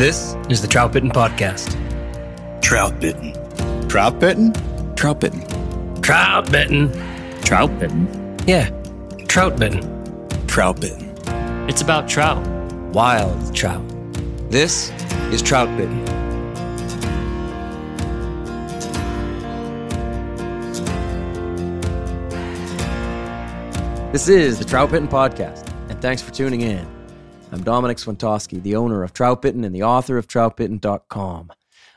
This is the Trout Bitten Podcast. Trout bitten. Trout bitten? Trout bitten. Trout Bitten. Trout bitten. Yeah, Trout Bitten. Trout bitten. It's about trout. Wild trout. This is Trout bitten. This is the Trout Bitten Podcast, and thanks for tuning in. I'm Domenick Swentosky, the owner of Trout Bitten and the author of TroutBitten.com.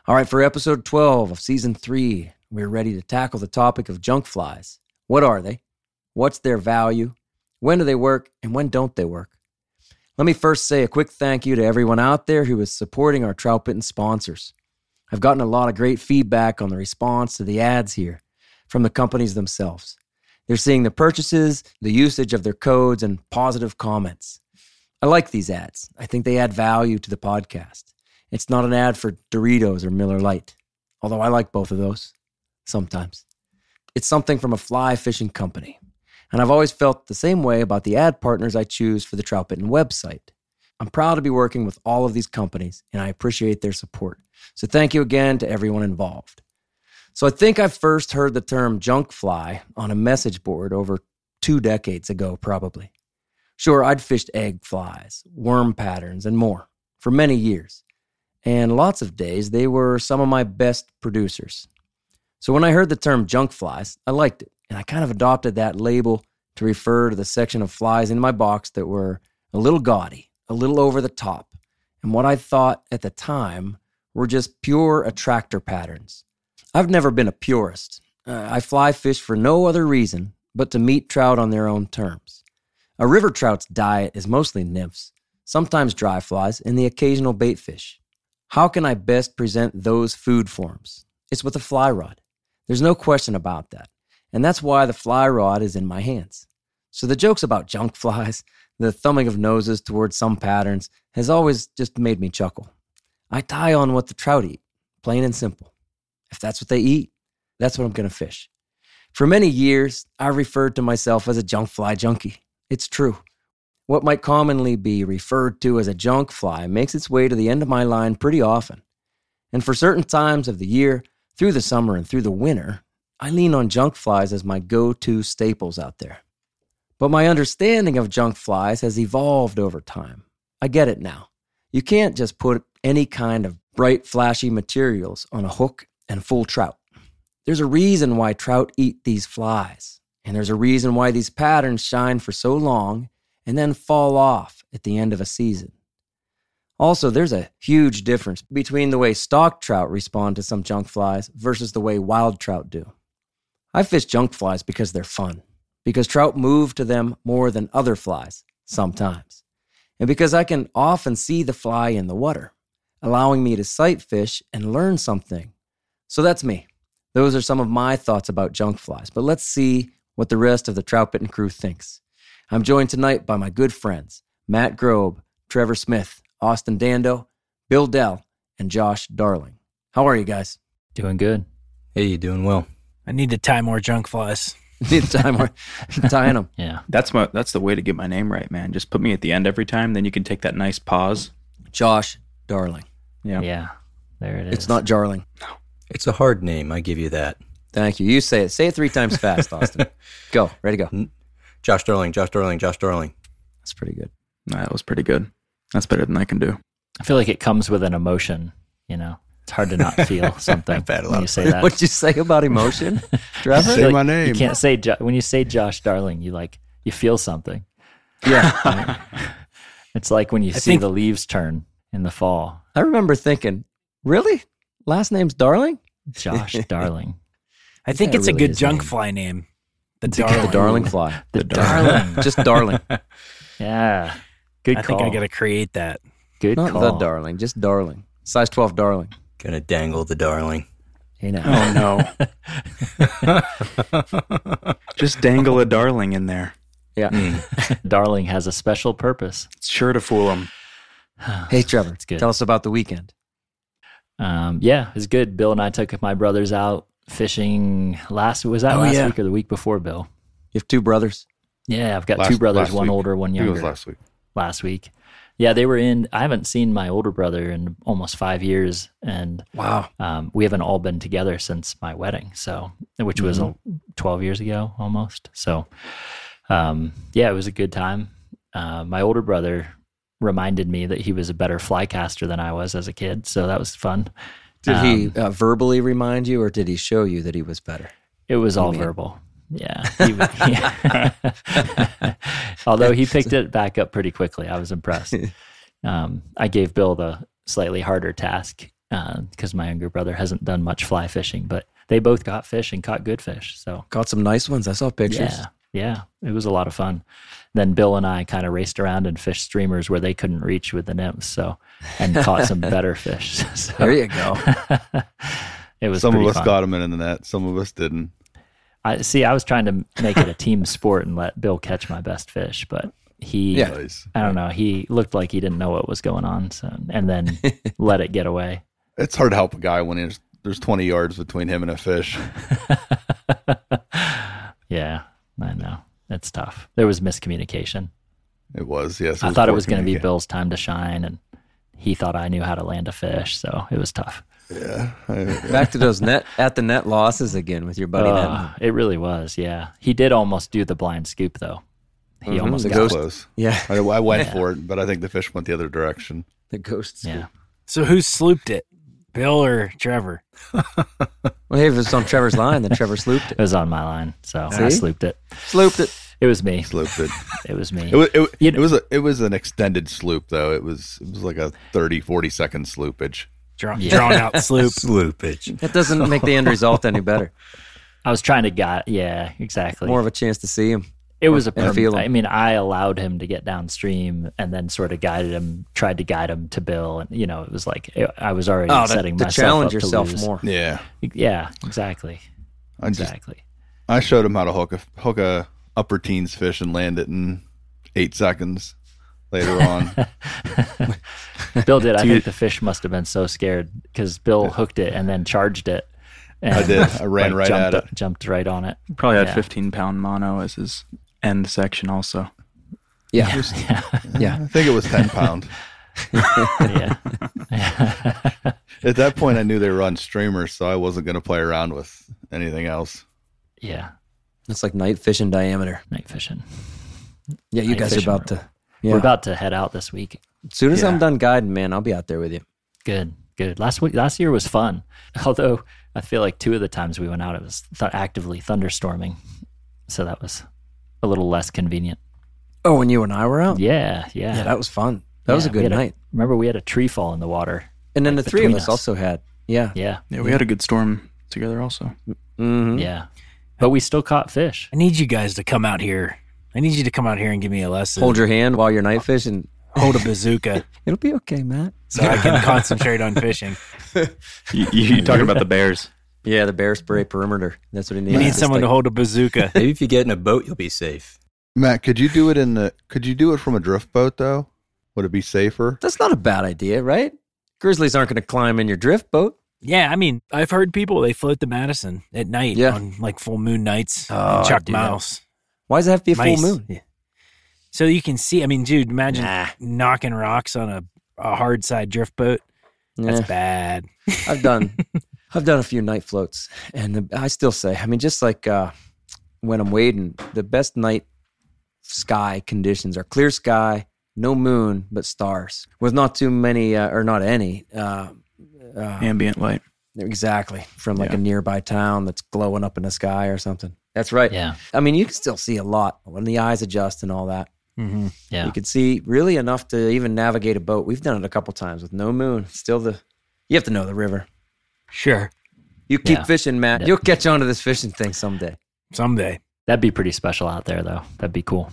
All right, for episode 12 of season three, we're ready to tackle the topic of junk flies. What are they? What's their value? When do they work? And when don't they work? Let me first say a quick thank you to everyone out there who is supporting our Trout Bitten sponsors. I've gotten a lot of great feedback on the response to the ads here from the companies themselves. They're seeing the purchases, the usage of their codes, and positive comments. I like these ads. I think they add value to the podcast. It's not an ad for Doritos or Miller Lite, although I like both of those sometimes. It's something from a fly fishing company. And I've always felt the same way about the ad partners I choose for the Trout Bitten website. I'm proud to be working with all of these companies, and I appreciate their support. So thank you again to everyone involved. So I think I first heard the term junk fly on a message board over two decades ago, probably. Sure, I'd fished egg flies, worm patterns, and more for many years. And lots of days they were some of my best producers. So when I heard the term junk flies, I liked it, and I kind of adopted that label to refer to the section of flies in my box that were a little gaudy, a little over the top, and what I thought at the time were just pure attractor patterns. I've never been a purist. Uh, I fly fish for no other reason but to meet trout on their own terms. A river trout's diet is mostly nymphs, sometimes dry flies, and the occasional bait fish. How can I best present those food forms? It's with a fly rod. There's no question about that. And that's why the fly rod is in my hands. So the jokes about junk flies, the thumbing of noses towards some patterns, has always just made me chuckle. I tie on what the trout eat, plain and simple. If that's what they eat, that's what I'm going to fish. For many years, I referred to myself as a junk fly junkie. It's true. What might commonly be referred to as a junk fly makes its way to the end of my line pretty often. And for certain times of the year, through the summer and through the winter, I lean on junk flies as my go to staples out there. But my understanding of junk flies has evolved over time. I get it now. You can't just put any kind of bright, flashy materials on a hook and full trout. There's a reason why trout eat these flies, and there's a reason why these patterns shine for so long and then fall off at the end of a season. Also, there's a huge difference between the way stock trout respond to some junk flies versus the way wild trout do. I fish junk flies because they're fun, because trout move to them more than other flies sometimes, and because I can often see the fly in the water, allowing me to sight fish and learn something. So that's me. Those are some of my thoughts about junk flies, but let's see what the rest of the Trout Bitten crew thinks. I'm joined tonight by my good friends, Matt Grobe, Trevor Smith, Austin Dando, Bill Dell, and Josh Darling. How are you guys? Doing good. Hey, you doing well? I need to tie more junk flies. Need to tie more, tying them. Yeah. That's my that's the way to get my name right, man. Just put me at the end every time, then you can take that nice pause. Josh Darling. Yeah. Yeah. There it is. It's not Jarling. No, it's a hard name, I give you that. Thank you. You say it. Say it three times fast, Austin. go. Ready, to go. Josh Darling, Josh Darling, Josh Darling. That's pretty good. That was pretty good. That's better than I can do. I feel like it comes with an emotion, you know. It's hard to not feel something I've had a lot when you say that. What'd you say about emotion, Trevor? I feel my name. You can't say jo- when you say Josh Darling, you like you feel something. yeah. It's like when you I see think- the leaves turn in the fall. I remember thinking, really? Last name's Darling? Josh Darling. I think Yeah, it it's a good junk named. fly name. The The darling. Darling fly. The Darling. Just Darling. Yeah. Good I call. think I got to create that. Good Not call. the Darling, just Darling. Size 12 Darling. Gonna dangle the darling. You know. Oh no. Just dangle a darling in there. Yeah. Darling has a special purpose. It's sure to fool them. Hey, Trevor. It's good. Tell us about the weekend. Um, yeah, it was good. Bill and I took my brothers out fishing last was that Oh, last yeah. week or the week before, Bill? You have two brothers. Yeah, I've got Last- two brothers, one week. older, one younger. it was last week. last week. Yeah, they were in. I haven't seen my older brother in almost five years, and Wow. um, we haven't all been together since my wedding. So, which was uh, twelve years ago almost. So, um, yeah, it was a good time. Uh, my older brother reminded me that he was a better fly caster than I was as a kid, so that was fun. Did he Um, uh, verbally remind you, or did he show you that he was better? It was all verbal. Yeah. He, yeah. Although he picked it back up pretty quickly. I was impressed. Um, I gave Bill the slightly harder task because my younger brother hasn't done much fly fishing, but they both got fish and caught good fish. So, Caught some nice ones. I saw pictures. yeah. Yeah. It was a lot of fun. Then Bill and I kind of raced around and fished streamers where they couldn't reach with the nymphs. So, and caught some better fish. So, There you go. it was Some of us fun. got them in the net. Some of us didn't. I see. I was trying to make it a team sport and let Bill catch my best fish, but he, Yeah. I don't know, he looked like he didn't know what was going on, so and then let it get away. It's hard to help a guy when there's there's 20 yards between him and a fish. yeah, I know it's tough. There was miscommunication. It was yes. I thought it was going to be. Bill's time to shine, and he thought I knew how to land a fish, so it was tough. Yeah. Back to those net at the net losses again with your buddy. Uh, it really was. Yeah, he did almost do the blind scoop though. He Mhm, almost the got ghost- close. Yeah, I, I went for it, but I think the fish went the other direction. the ghosts. Yeah, So who slooped it? Bill or Trevor? Well, hey, if it's on Trevor's line, then Trevor slooped it it. was on my line, so I slooped it. Slooped it. It was me. Slooped it. It was me. It was it, You it was a it was an extended sloop though. It was it was like a 30 40 second sloopage. Draw, Yeah. Drawn out sloop. Sloopage. That doesn't make the end result any better. I was trying to guide. Yeah, exactly. More of a chance to see him. It was a and perm- feel. I mean, I allowed him to get downstream and then sort of guided him, tried to guide him to Bill, and you know, it was like it, I was already Oh, setting to myself challenge up yourself to lose. more. Yeah. Yeah, exactly, I just exactly. I showed him how to hook a hook a upper teens fish and land it in 8 seconds later on. Bill did. I So think the fish must have been so scared because Bill hooked it and then charged it. And I did. I ran right jumped, at it. Jumped right on it. Probably had Yeah. 15 pound mono as his end section also. Yeah. Yeah, Yeah. I think it was 10 pound. yeah. At that point I knew they were on streamers, so I wasn't going to play around with anything else. yeah. It's like night fishing diameter. Night fishing. Yeah, you Night guys are about to. Yeah. We're about to head out this week. as soon as Yeah. I'm done guiding, man, I'll be out there with you. Good, good. Last week, last year was fun. Although I feel like two of the times we went out, it was th- actively thunderstorming, so that was a little less convenient. Oh, when you and I were out? Yeah, yeah. Yeah, that was fun. That was a good had night. remember, we had a tree fall in the water. and then like, the three of us us. also had. Yeah. Yeah, Yeah, we had a good storm together also. hmm yeah. But we still caught fish. I need you guys to come out here. I need you to come out here and give me a lesson. Hold your hand while you're night fishing. hold a bazooka It'll be okay, Matt. so I can concentrate on fishing. You, you, you talking about the bears? Yeah, the bear spray perimeter. That's what he needs. You need Just someone to hold a bazooka. Maybe if you get in a boat, you'll be safe. Matt, could you do it in the could you do it from a drift boat though? Would it be safer? That's not a bad idea, right? Grizzlies aren't going to climb in your drift boat. Yeah, I mean, I've heard people they float to Madison at night Yeah. on like full moon nights. Oh, Chuck do that. Mouse. Why does it have to be a Mice. full moon? Yeah. So you can see. I mean, dude, imagine Nah. knocking rocks on a, a hard side drift boat. That's Yeah. bad. I've done I've done a few night floats, and the, I still say, I mean, just like uh, when I'm wading, the best night sky conditions are clear sky, no moon, but stars, with not too many uh, or not any. Uh, uh, Ambient light. exactly from like Yeah. a nearby town that's glowing up in the sky or something. That's right. Yeah. I mean, you can still see a lot when the eyes adjust and all that. Mm-hmm. Yeah. You can see really enough to even navigate a boat. We've done it a couple times with no moon. Still the you have to know the river. Sure. You keep Yeah. fishing, Matt. Yeah. You'll catch on to this fishing thing someday. Someday. That'd be pretty special out there, though. That'd be cool.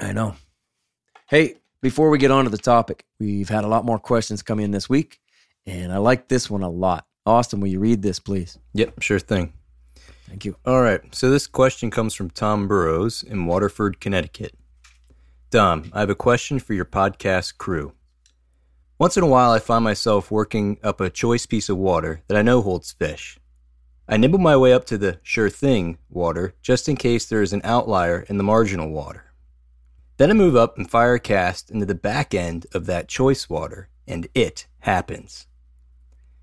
I know. Hey, before we get on to the topic, we've had a lot more questions come in this week, and I like this one a lot. Austin, will you read this, please? Yep, sure thing. Thank you. All right. So this question comes from Tom Burrows in Waterford, Connecticut. Dom, I have a question for your podcast crew. Once in a while, I find myself working up a choice piece of water that I know holds fish. I nibble my way up to the sure thing water just in case there is an outlier in the marginal water. Then I move up and fire a cast into the back end of that choice water, and it happens.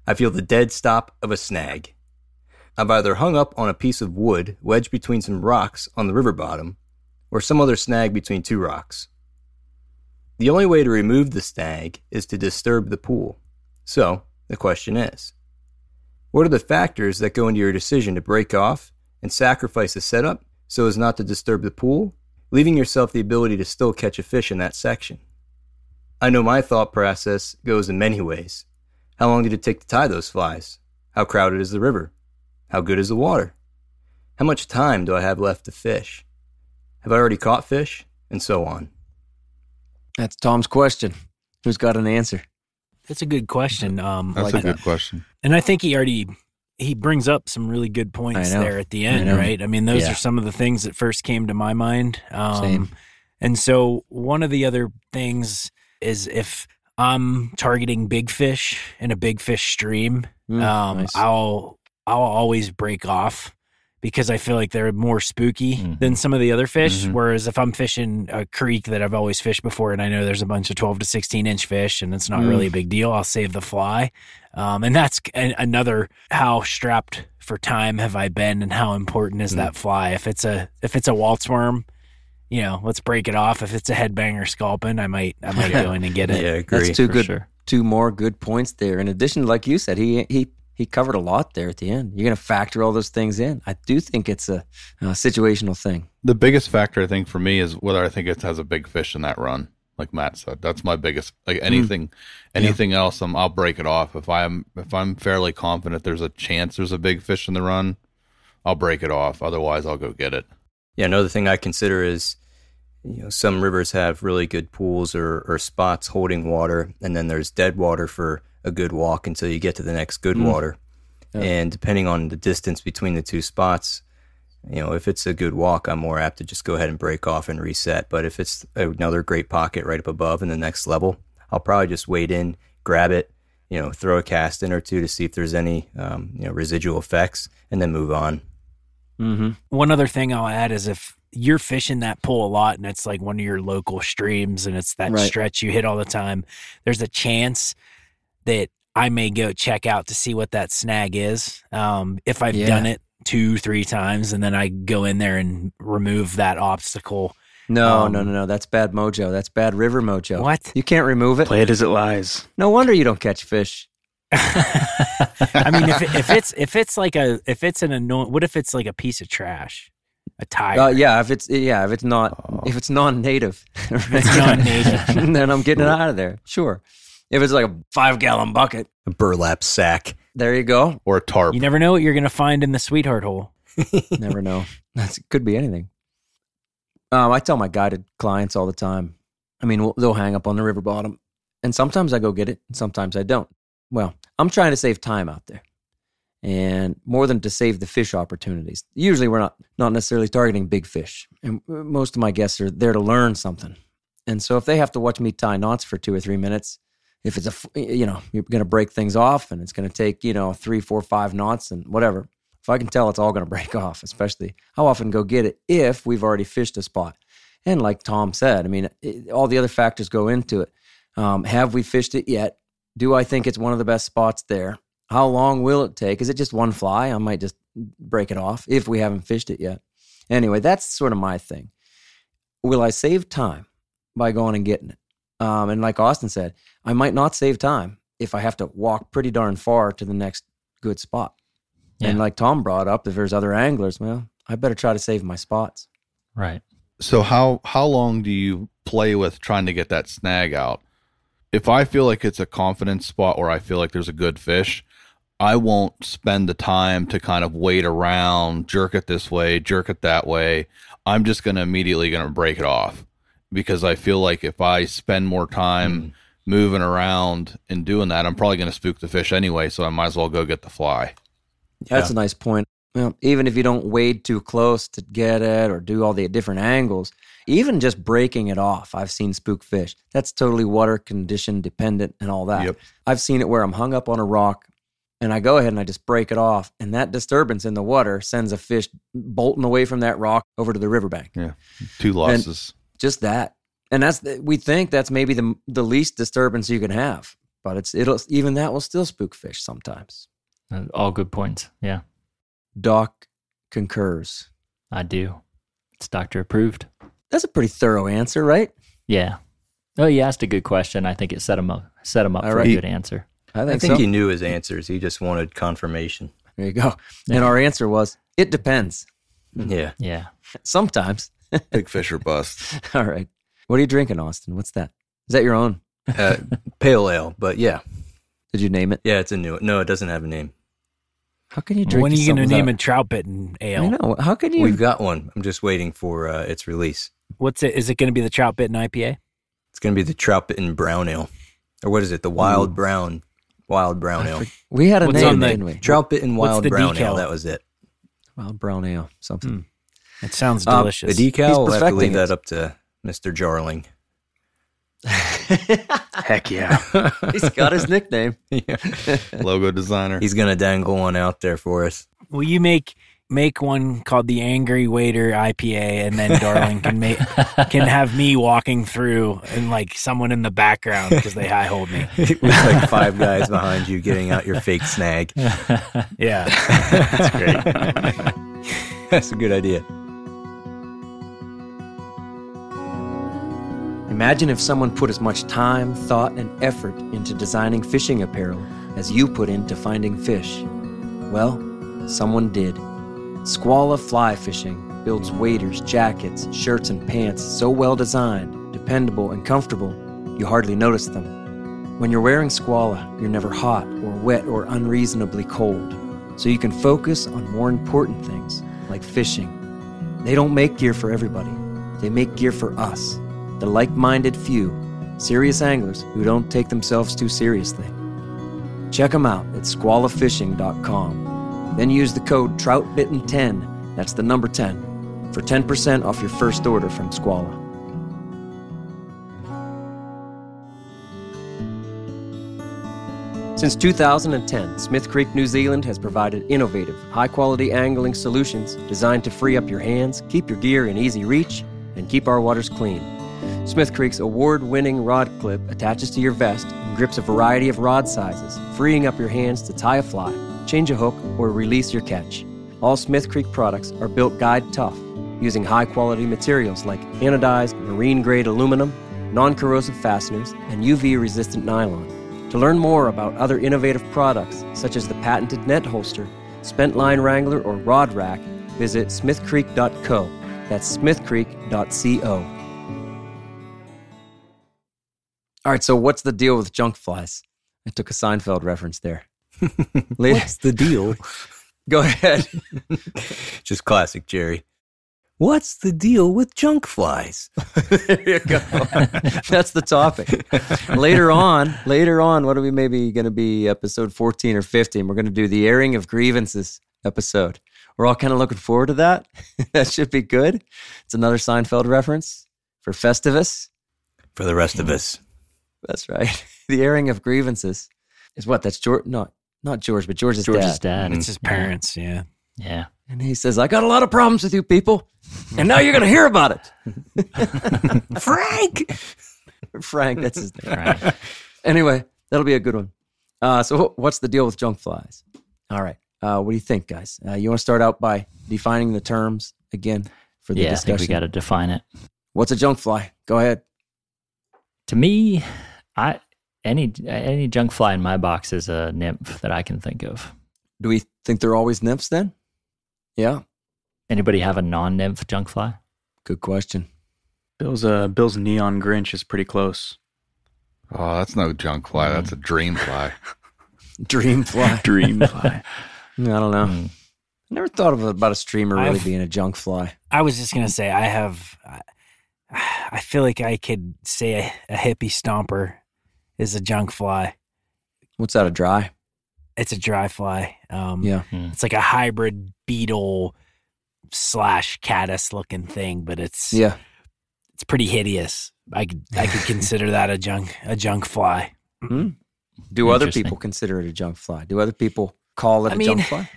I feel the dead stop of a snag. I've either hung up on a piece of wood wedged between some rocks on the river bottom, or some other snag between two rocks. The only way to remove the stag is to disturb the pool. So, the question is What are the factors that go into your decision to break off and sacrifice the setup so as not to disturb the pool, leaving yourself the ability to still catch a fish in that section? I know my thought process goes in many ways. How long did it take to tie those flies? How crowded is the river? How good is the water? How much time do I have left to fish? Have I already caught fish? And so on. That's Tom's question. Who's got an answer? That's a good question. Um, That's like- a good question. And I think he already he brings up some really good points there at the end, know. right? I mean, those Yeah. are some of the things that first came to my mind. Um, Same. And so one of the other things is if I'm targeting big fish in a big fish stream, Mm, um, nice. I'll I'll always break off because I feel like they're more spooky Mhm. than some of the other fish. Mhm. Whereas if I'm fishing a creek that I've always fished before and I know there's a bunch of 12 to 16 inch fish and it's not Mm. really a big deal, I'll save the fly. Um, and that's a- another how strapped for time have I been and how important is Mm. that fly? If it's a if it's a Walt's worm, you know, let's break it off. If it's a headbanger sculpin, I might I might go in and get it. Yeah, I agree. That's two good, sure. two more good points there. In addition, like you said, he he he covered a lot there at the end. You're going to factor all those things in. I do think it's a, a situational thing. The biggest factor I think for me is whether I think it has a big fish in that run. Like Matt said, that's my biggest. Like hmm. anything, anything else, I'm, I'll break it off. If I'm if I'm fairly confident there's a chance there's a big fish in the run, I'll break it off. Otherwise, I'll go get it. Yeah, another thing I consider is, you know, some rivers have really good pools or, or spots holding water, and then there's dead water for a good walk until you get to the next good Mm. water. Yeah. And depending on the distance between the two spots, you know, if it's a good walk, I'm more apt to just go ahead and break off and reset. But if it's another great pocket right up above in the next level, I'll probably just wade in, grab it, you know, throw a cast in or two to see if there's any, um, you know, residual effects, and then move on. Mm-hmm. One other thing I'll add is if you're fishing that pool a lot and it's like one of your local streams and it's that Right. stretch you hit all the time, there's a chance that I may go check out to see what that snag is. Um, if I've Yeah. done it two, three times and then I go in there and remove that obstacle. No, Um, no, no, no. That's bad mojo. That's bad river mojo. What? You can't remove it. Play it as it lies. No wonder you don't catch fish. I mean, if, it, if it's if it's like a if it's an annoying, what if it's like a piece of trash, a tire? Uh, yeah, if it's yeah, if it's not if it's non-native, it's non-native. then I'm getting it out of there. Sure. If it's like a five gallon bucket, A burlap sack. there you go. Or a tarp. You never know what you're going to find in the sweetheart hole. Never know. That's could be anything. Um, I tell my guided clients all the time. I mean, we'll, they'll hang up on the river bottom, and sometimes I go get it, and sometimes I don't. Well, I'm trying to save time out there, and more than to save the fish opportunities. Usually, we're not not necessarily targeting big fish, and most of my guests are there to learn something. And so, if they have to watch me tie knots for two or three minutes, if it's a, you know, you're going to break things off and it's going to take, you know, three, four, five knots and whatever. If I can tell it's all going to break off, especially how often go get it if we've already fished a spot. And like Tom said, I mean, it, all the other factors go into it. Um, have we fished it yet? Do I think it's one of the best spots there? How long will it take? Is it just one fly? I might just break it off if we haven't fished it yet. Anyway, that's sort of my thing. Will I save time by going and getting it? Um, and like Austin said, I might not save time if I have to walk pretty darn far to the next good spot. And like Tom brought up, if there's other anglers, well, I better try to save my spots. Right. So how how long do you play with trying to get that snag out? If I feel like it's a confidence spot where I feel like there's a good fish, I won't spend the time to kind of wait around, jerk it this way, jerk it that way. I'm just going to immediately going to break it off because I feel like if I spend more time mm-hmm. moving around and doing that, I'm probably going to spook the fish anyway, so I might as well go get the fly. That's a nice point. Well, even if you don't wade too close to get it or do all the different angles, even just breaking it off, I've seen spook fish. That's totally water condition dependent and all that. Yep. I've seen it where I'm hung up on a rock and I go ahead and I just break it off, and that disturbance in the water sends a fish bolting away from that rock over to the riverbank. Yeah, Two losses. Just that, and that's the, we think that's maybe the the least disturbance you can have, but it's it'll even that will still spook fish sometimes. Uh, All good points. Yeah, Doc concurs. I do. It's doctor approved. That's a pretty thorough answer, right? Yeah. Oh, you asked a good question. I think it set him up set him up All for right. a good answer. I think, I think, think so. he knew his answers. He just wanted confirmation. There you go. And our answer was it depends. Yeah. Yeah. Sometimes. Big fish or bust. All right. What are you drinking, Austin? What's that? Is that your own? Uh, pale ale, but yeah. Did you name it? Yeah, it's a new No, it doesn't have a name. How can you drink? when are you going going to to name a trout bitten I ale? know. How can you? We've got one. I'm just waiting for uh, its release. What's it? Is it going to be the trout bitten IPA? It's going to be the Trout Bitten Brown Ale. Or what is it? The Wild Brown. Wild Brown Ale. we had a What's name, on the- didn't we? Trout Bitten What's Wild Brown decal? Ale. That was it. Wild brown ale, something. It sounds Uh, delicious. The decal, we'll have to leave it. that up to Mr. Jarling. Heck yeah. He's got his nickname. Logo designer. He's going to dangle one out there for us. Will you make make one called the Angry Waiter IPA, and then Darling can make can have me walking through and like someone in the background because they high hold me. With like five guys behind you getting out your fake snag. Yeah, that's great. That's a good idea. Imagine if someone put as much time, thought, and effort into designing fishing apparel as you put into finding fish. Well, someone did. Skwala Fly Fishing builds waders, jackets, shirts, and pants so well designed, dependable, and comfortable, you hardly notice them. When you're wearing Skwala, you're never hot or wet or unreasonably cold, so you can focus on more important things like fishing. They don't make gear for everybody, they make gear for us, the like minded few, serious anglers who don't take themselves too seriously. Check them out at skwalafishing.com. Then use the code TroutBitten10, that's the number 10, for 10% off your first order from Skwala. Since 2010, Smith Creek, New Zealand has provided innovative, high quality angling solutions designed to free up your hands, keep your gear in easy reach, and keep our waters clean. Smith Creek's award winning rod clip attaches to your vest and grips a variety of rod sizes, freeing up your hands to tie a fly, change a hook, or release your catch. All Smith Creek products are built guide tough, using high quality materials like anodized marine grade aluminum, non corrosive fasteners, and UV resistant nylon. To learn more about other innovative products, such as the patented net holster, spent line wrangler, or rod rack, visit smithcreek.co. That's smithcreek.co. All right, so what's the deal with junk flies? I took a Seinfeld reference there. What's the deal? Go ahead. Just classic Jerry. What's the deal with junk flies? there you go. That's the topic. later on, later on, what are we maybe going to be episode 14 or 15? We're going to do the airing of grievances episode. We're all kind of looking forward to that. that should be good. It's another Seinfeld reference for Festivus. For the rest of us. That's right. the airing of grievances is what? That's George. No, not George, but George's, George's dad. dad. It's his parents. Yeah. Yeah. And he says, "I got a lot of problems with you people, and now you're going to hear about it." Frank. Frank, that's his name. Right. Anyway, that'll be a good one. Uh, so, what's the deal with junk flies? All right. Uh, what do you think, guys? Uh, you want to start out by defining the terms again for the discussion? yeah, I think we got to define it. What's a junk fly? Go ahead. To me, I any any junk fly in my box is a nymph that I can think of. Do we think they're always nymphs then? Yeah. Anybody have a non-nymph junk fly? Good question. Bill's uh Bill's neon Grinch is pretty close. Oh, that's no junk fly. That's a dream fly. Dream fly. Dream fly. I don't know. Mm. Never thought of about a streamer really I've- being a junk fly. I was just gonna say I have. I- I feel like I could say a, a hippie stomper is a junk fly. What's that? A dry? It's a dry fly. Um, Yeah. it's like a hybrid beetle slash caddis looking thing, but it's Yeah. it's pretty hideous. I could I could consider that a junk a junk fly. Do other people consider it a junk fly? Do other people call it I a mean, junk fly?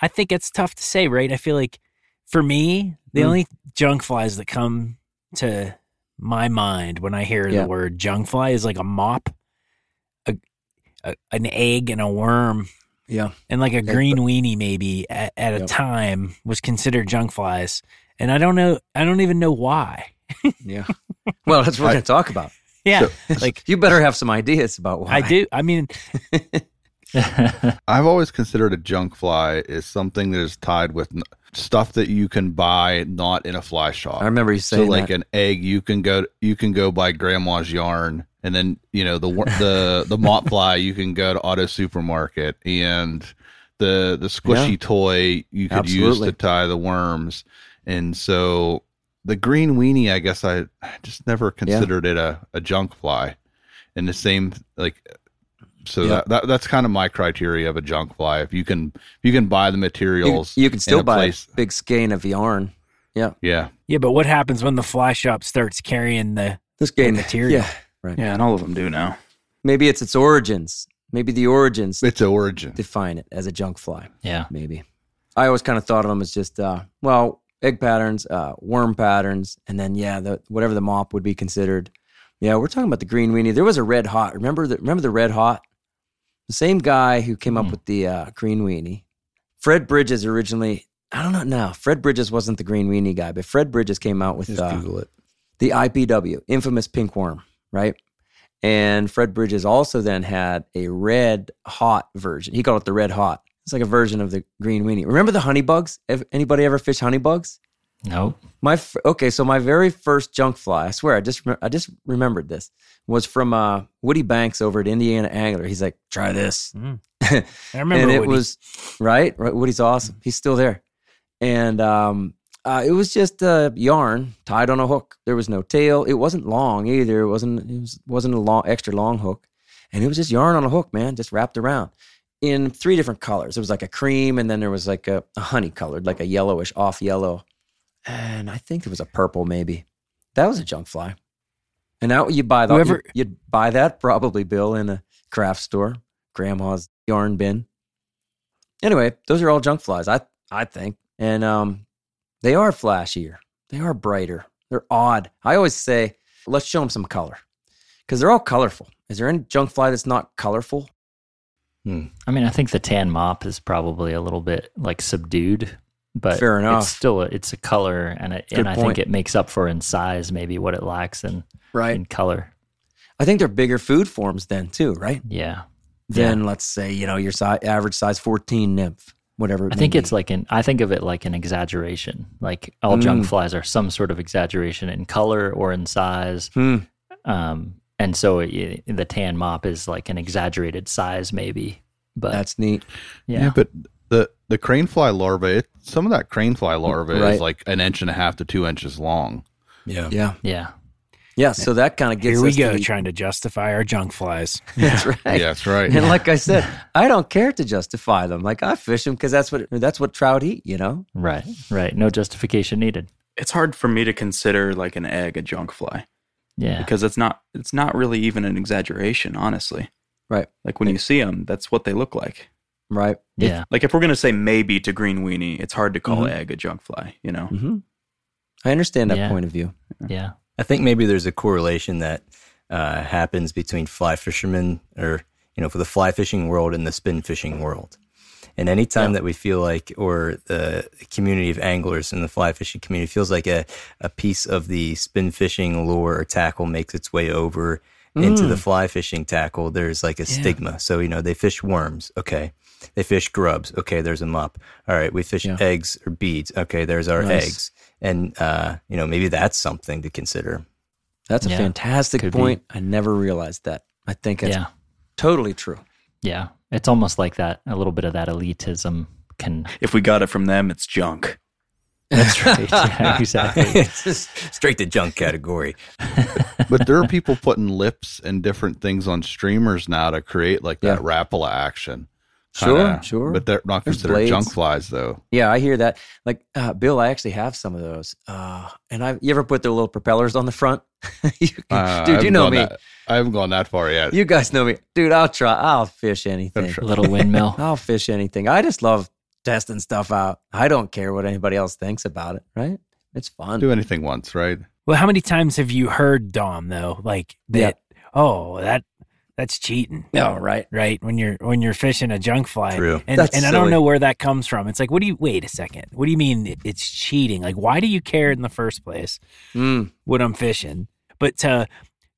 I think it's tough to say, right? I feel like for me, the Mm. only junk flies that come to my mind when I hear Yeah. the word junk fly is like a mop, a, a an egg, and a worm, Yeah. and like a Yeah, green weenie maybe at, at a Yep. time was considered junk flies, and I don't know, I don't even know why. Yeah. well, that's what we're I- going to talk about. Yeah, like You better have some ideas about why. I do. I mean, I've always considered a junk fly is something that is tied with n- stuff that you can buy not in a fly shop. I remember you so saying like that. an egg, you can go you can go buy grandma's yarn, and then you know the the the mop fly you can go to auto supermarket, and the the squishy Yeah. toy you could use to tie the worms, and so the green weenie, I guess I I just never considered it a a junk fly, and the same like. So Yeah. that, that that's kind of my criteria of a junk fly. If you can if you can buy the materials, you can still a buy place- a big skein of yarn. Yeah yeah, yeah, but what happens when the fly shop starts carrying the This game material. Yeah. Right. Yeah, and all of them do now. Maybe it's its origins. Maybe the origins it's origin. define it as a junk fly. yeah. Maybe. I always kind of thought of them as just, uh, well, egg patterns, uh, worm patterns, and then yeah, the whatever the mop would be considered. Yeah, we're talking about the green weenie. There was a red hot. Remember the remember the red hot? The same guy who came up Hmm. with the uh, green weenie. Fred Bridges originally. I don't know now. Fred Bridges wasn't the green weenie guy, but Fred Bridges came out with Just uh, Google it. the IPW, infamous pink worm, right? And Fred Bridges also then had a red hot version. He called it the red hot. It's like a version of the green weenie. Remember the honey bugs? Anybody ever fish honey bugs? No. My okay, so my very first junk fly, I swear, I just I just remembered this was from uh, Woody Banks over at Indiana Angler. He's like, try this, I remember and it Woody. was right. Right, Woody's awesome. He's still there, and um, uh, it was just a yarn tied on a hook. There was no tail. It wasn't long either. It wasn't. It was, wasn't a long, extra long hook, and it was just yarn on a hook, man, just wrapped around in three different colors. It was like a cream, and then there was like a, a honey colored, like a yellowish off yellow, and I think there was a purple maybe. That was a junk fly. And now you buy that. Whoever- You'd, you'd buy that probably, Bill, in a craft store, grandma's yarn bin. Anyway, those are all junk flies, I I think, and um, they are flashier. They are brighter. They're odd. I always say, let's show them some color, because they're all colorful. Is there any junk fly that's not colorful? Hmm. I mean, I think the tan mop is probably a little bit like subdued, but Fair enough. It's still a, it's a color, and it, and I point. think it makes up for in size maybe what it lacks in Right. in color. I think they're bigger food forms then too, right? Yeah, Than let's say you know your si- average size fourteen nymph, whatever. it I think be. it's like an I think of it like an exaggeration. Like all junk Mm. flies are some sort of exaggeration in color or in size. Hmm. Um, and so it, the tan mop is like an exaggerated size, maybe. But That's neat. yeah, but the the crane fly larva, it, some of that crane fly larva Right. is like an inch and a half to two inches long. Yeah. Yeah, yeah, yeah. So that kind of gets Here we us go, to the- trying to justify our junk flies. That's right. Yeah, that's right. And like I said, I don't care to justify them. Like I fish them because that's what that's what trout eat. You know. right, right. No justification needed. It's hard for me to consider like an egg a junk fly. Yeah. because it's not it's not really even an exaggeration, honestly. Right. Like when you see them, that's what they look like. Right. Yeah. Like if we're gonna say maybe to green weenie, it's hard to call Mhm. egg a junk fly. You know. hmm I understand that Yeah. point of view. Yeah. I think maybe there's a correlation that uh, happens between fly fishermen or, you know, for the fly fishing world and the spin fishing world. And anytime that we feel like, or the community of anglers in the fly fishing community feels like a, a piece of the spin fishing lure or tackle makes its way over into the fly fishing tackle, there's like a stigma. So, you know, they fish worms. Okay. They fish grubs. Okay. There's a mop. All right. We fish Yeah. eggs or beads. Okay. There's our Nice. eggs. And, uh, you know, maybe that's something to consider. That's a Yeah. fantastic Could be. point. I never realized that. I think it's Yeah. totally true. Yeah. It's almost like that, a little bit of that elitism can. If we got it from them, it's junk. That's right. Yeah, exactly. it's just straight to junk category. but there are people putting lips and different things on streamers now to create like that Rapala action. Sure, Kinda. sure. But they're not There's considered blades. junk flies though. Yeah, I hear that. Like uh, Bill, I actually have some of those. Uh, and I, you ever put their little propellers on the front? You can- Uh, dude, you know me. that- I haven't gone that far yet. You guys know me, dude. I'll try. I'll fish anything. Sure. Little windmill. I'll fish anything. I just love testing stuff out. I don't care what anybody else thinks about it. Right? It's fun. Do anything once, right? Well, how many times have you heard Dom though? Like that? Oh, that that's cheating. No, right. right when you're when you're fishing a junk fly True. and, That's and i don't silly. know where that comes from it's like what do you wait a second what do you mean it's cheating like why do you care in the first place Mm, what i'm fishing but to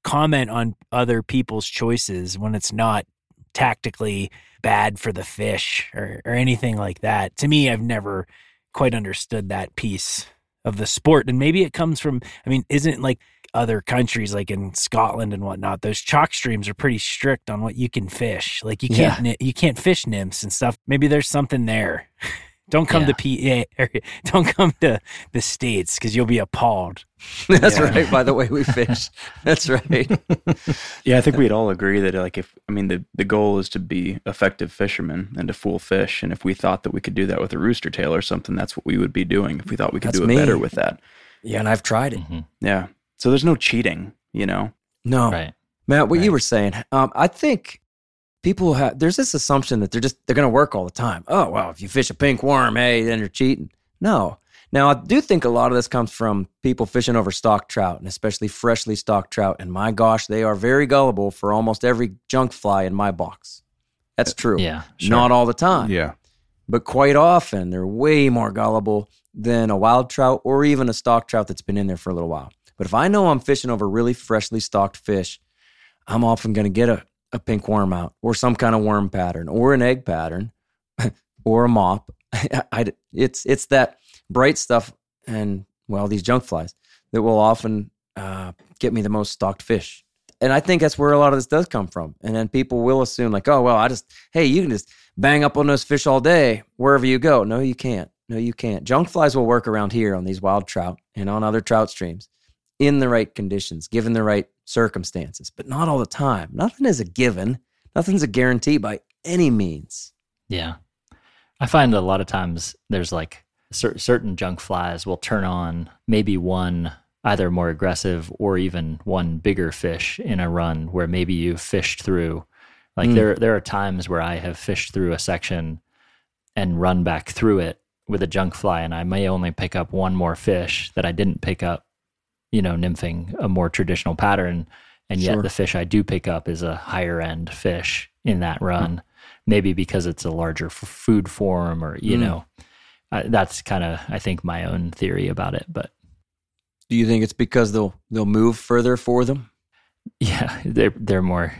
comment on other people's choices when it's not tactically bad for the fish or, or anything like that to me i've never quite understood that piece of the sport and maybe it comes from i mean isn't like other countries like in Scotland and whatnot, those chalk streams are pretty strict on what you can fish. Like you can't ni- you can't fish nymphs and stuff. Maybe there's something there. don't come Yeah. to PA or don't come to the states because you'll be appalled. that's Yeah. right. By the way, we fish. That's right. Yeah, I think we'd all agree that like if I mean the the goal is to be effective fishermen and to fool fish, and if we thought that we could do that with a rooster tail or something, that's what we would be doing. If we thought we could That's do it me. better with that, Yeah, and I've tried it. Mhm. yeah. So there's no cheating, you know. No, Right. Matt, what you were saying, um, I think people have there's this assumption that they're just they're going to work all the time. Oh well, if you fish a pink worm, hey, then you're cheating. No. Now I do think a lot of this comes from people fishing over stock trout and especially freshly stocked trout. And my gosh, they are very gullible for almost every junk fly in my box. That's true. Yeah. Sure. Not all the time, Yeah. but quite often they're way more gullible than a wild trout or even a stock trout that's been in there for a little while. But if I know I'm fishing over really freshly stocked fish, I'm often going to get a, a pink worm out or some kind of worm pattern or an egg pattern or a mop. I, it's, it's that bright stuff and, well, these junk flies that will often uh, get me the most stocked fish. And I think that's where a lot of this does come from. And then people will assume, like, oh, well, I just, hey, you can just bang up on those fish all day wherever you go. No, you can't. No, you can't. Junk flies will work around here on these wild trout and on other trout streams in the right conditions, given the right circumstances, but not all the time. Nothing is a given. Nothing's a guarantee by any means. Yeah. I find a lot of times there's like cer- certain junk flies will turn on maybe one either more aggressive or even one bigger fish in a run where maybe you've fished through. Like Mm. there there are times where I have fished through a section and run back through it with a junk fly and I may only pick up one more fish that I didn't pick up, you know, nymphing a more traditional pattern and yet Sure. the fish I do pick up is a higher end fish in that run maybe because it's a larger f- food form or you Mm. know uh, that's kind of i think my own theory about it but Do you think it's because they'll they'll move further for them? yeah they're they're more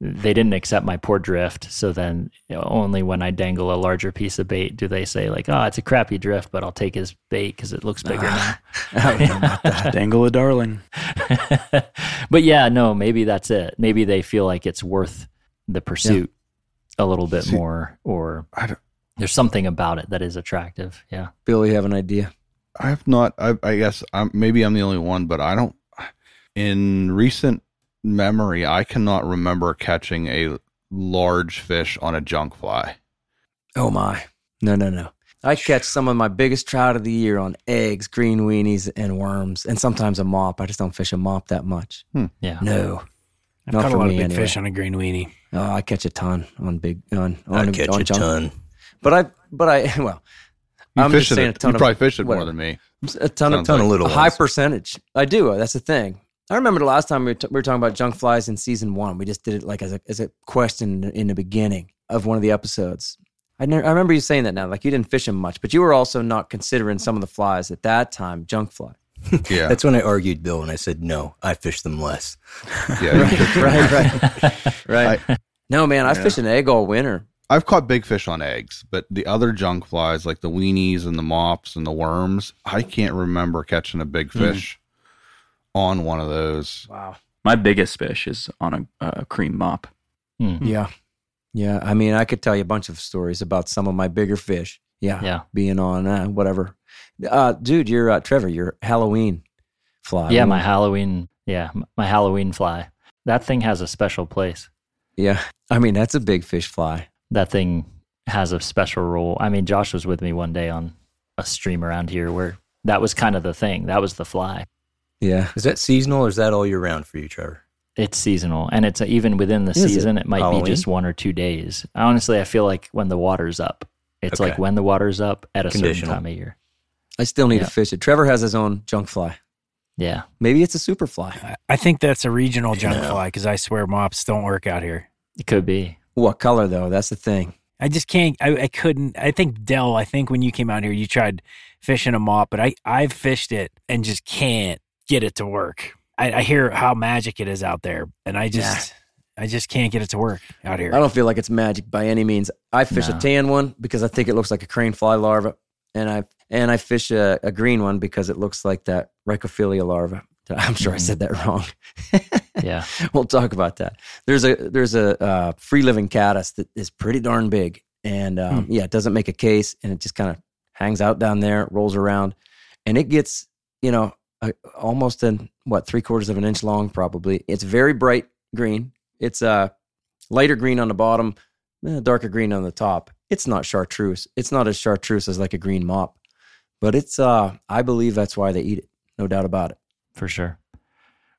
they didn't accept my poor drift so then only when i dangle a larger piece of bait do they say like oh it's a crappy drift but i'll take his bait because it looks bigger ah, I don't know about that. Dangle a darling. but yeah no maybe that's it maybe they feel like it's worth the pursuit a little bit See- more or I don't- there's something about it that is attractive yeah Bill, you have an idea? I have not. I, I guess I'm, maybe I'm the only one, but I don't. In recent memory, I cannot remember catching a large fish on a junk fly. Oh my. No, no, no. I catch some of my biggest trout of the year on eggs, green weenies, and worms, and sometimes a mop. I just don't fish a mop that much. Hmm. Yeah. No, I've not caught for a lot me of big anyway. fish on a green weenie. Oh, I catch a ton on big on I on, catch on a junk. ton. But I but I well, You I'm fish just it. saying a ton you of probably fish it more than me. a ton of Sounds Ton of little a high ones. percentage. I do. That's the thing. I remember the last time we, were t- we were talking about junk flies in season one. We just did it like as a as a question in the beginning of one of the episodes. I, never, I remember you saying that now. Like you didn't fish them much, but you were also not considering some of the flies at that time junk fly. Yeah, That's when I argued Bill and I said, no, I fish them less. yeah. right, right, right. no, man, I fish an egg all winter. I've caught big fish on eggs, but the other junk flies, like the weenies and the mops and the worms, I can't remember catching a big mm-hmm. fish on one of those. Wow. My biggest fish is on a, a cream mop. Hmm. Yeah. Yeah. I mean, I could tell you a bunch of stories about some of my bigger fish. Yeah. Yeah. Being on uh, whatever. Uh, dude, you're uh, Trevor, your Halloween fly. Yeah, my Halloween. Yeah, my Halloween fly. That thing has a special place. Yeah. I mean, that's a big fish fly. That thing has a special role. I mean, Josh was with me one day on a stream around here where that was kind of the thing. That was the fly. Yeah. Is that seasonal or is that all year round for you, Trevor? It's seasonal, and it's even within the Is season. It, might Halloween? be just one or two days. Honestly, I feel like when the water's up, it's Okay. like when the water's up at a certain time of year. I still need Yeah. to fish it. Trevor has his own junk fly. Yeah, Maybe it's a super fly. I- I think that's a regional junk Yeah. fly because I swear mops don't work out here. it could be. What color, though? That's the thing. I just can't. I, I couldn't. I think Dell. I think when you came out here, you tried fishing a mop, but I I've fished it and just can't get it to work. I, I hear how magic it is out there, and I just I just can't get it to work out here. I don't feel like it's magic by any means. I fish No. a tan one because I think it looks like a crane fly larva, and I and I fish a, a green one because it looks like that Rhicophilia larva. I'm sure I Mhm. said that wrong. Yeah, we'll talk about that. There's a there's a uh, free living caddis that is pretty darn big, and um, yeah, it doesn't make a case, and it just kind of hangs out down there, rolls around, and it gets you know a, almost an what three quarters of an inch long, probably. It's very bright green. It's uh lighter green on the bottom, eh, darker green on the top. It's not chartreuse. It's not as chartreuse as like a green mop, but it's uh I believe that's why they eat it. No doubt about it. for sure.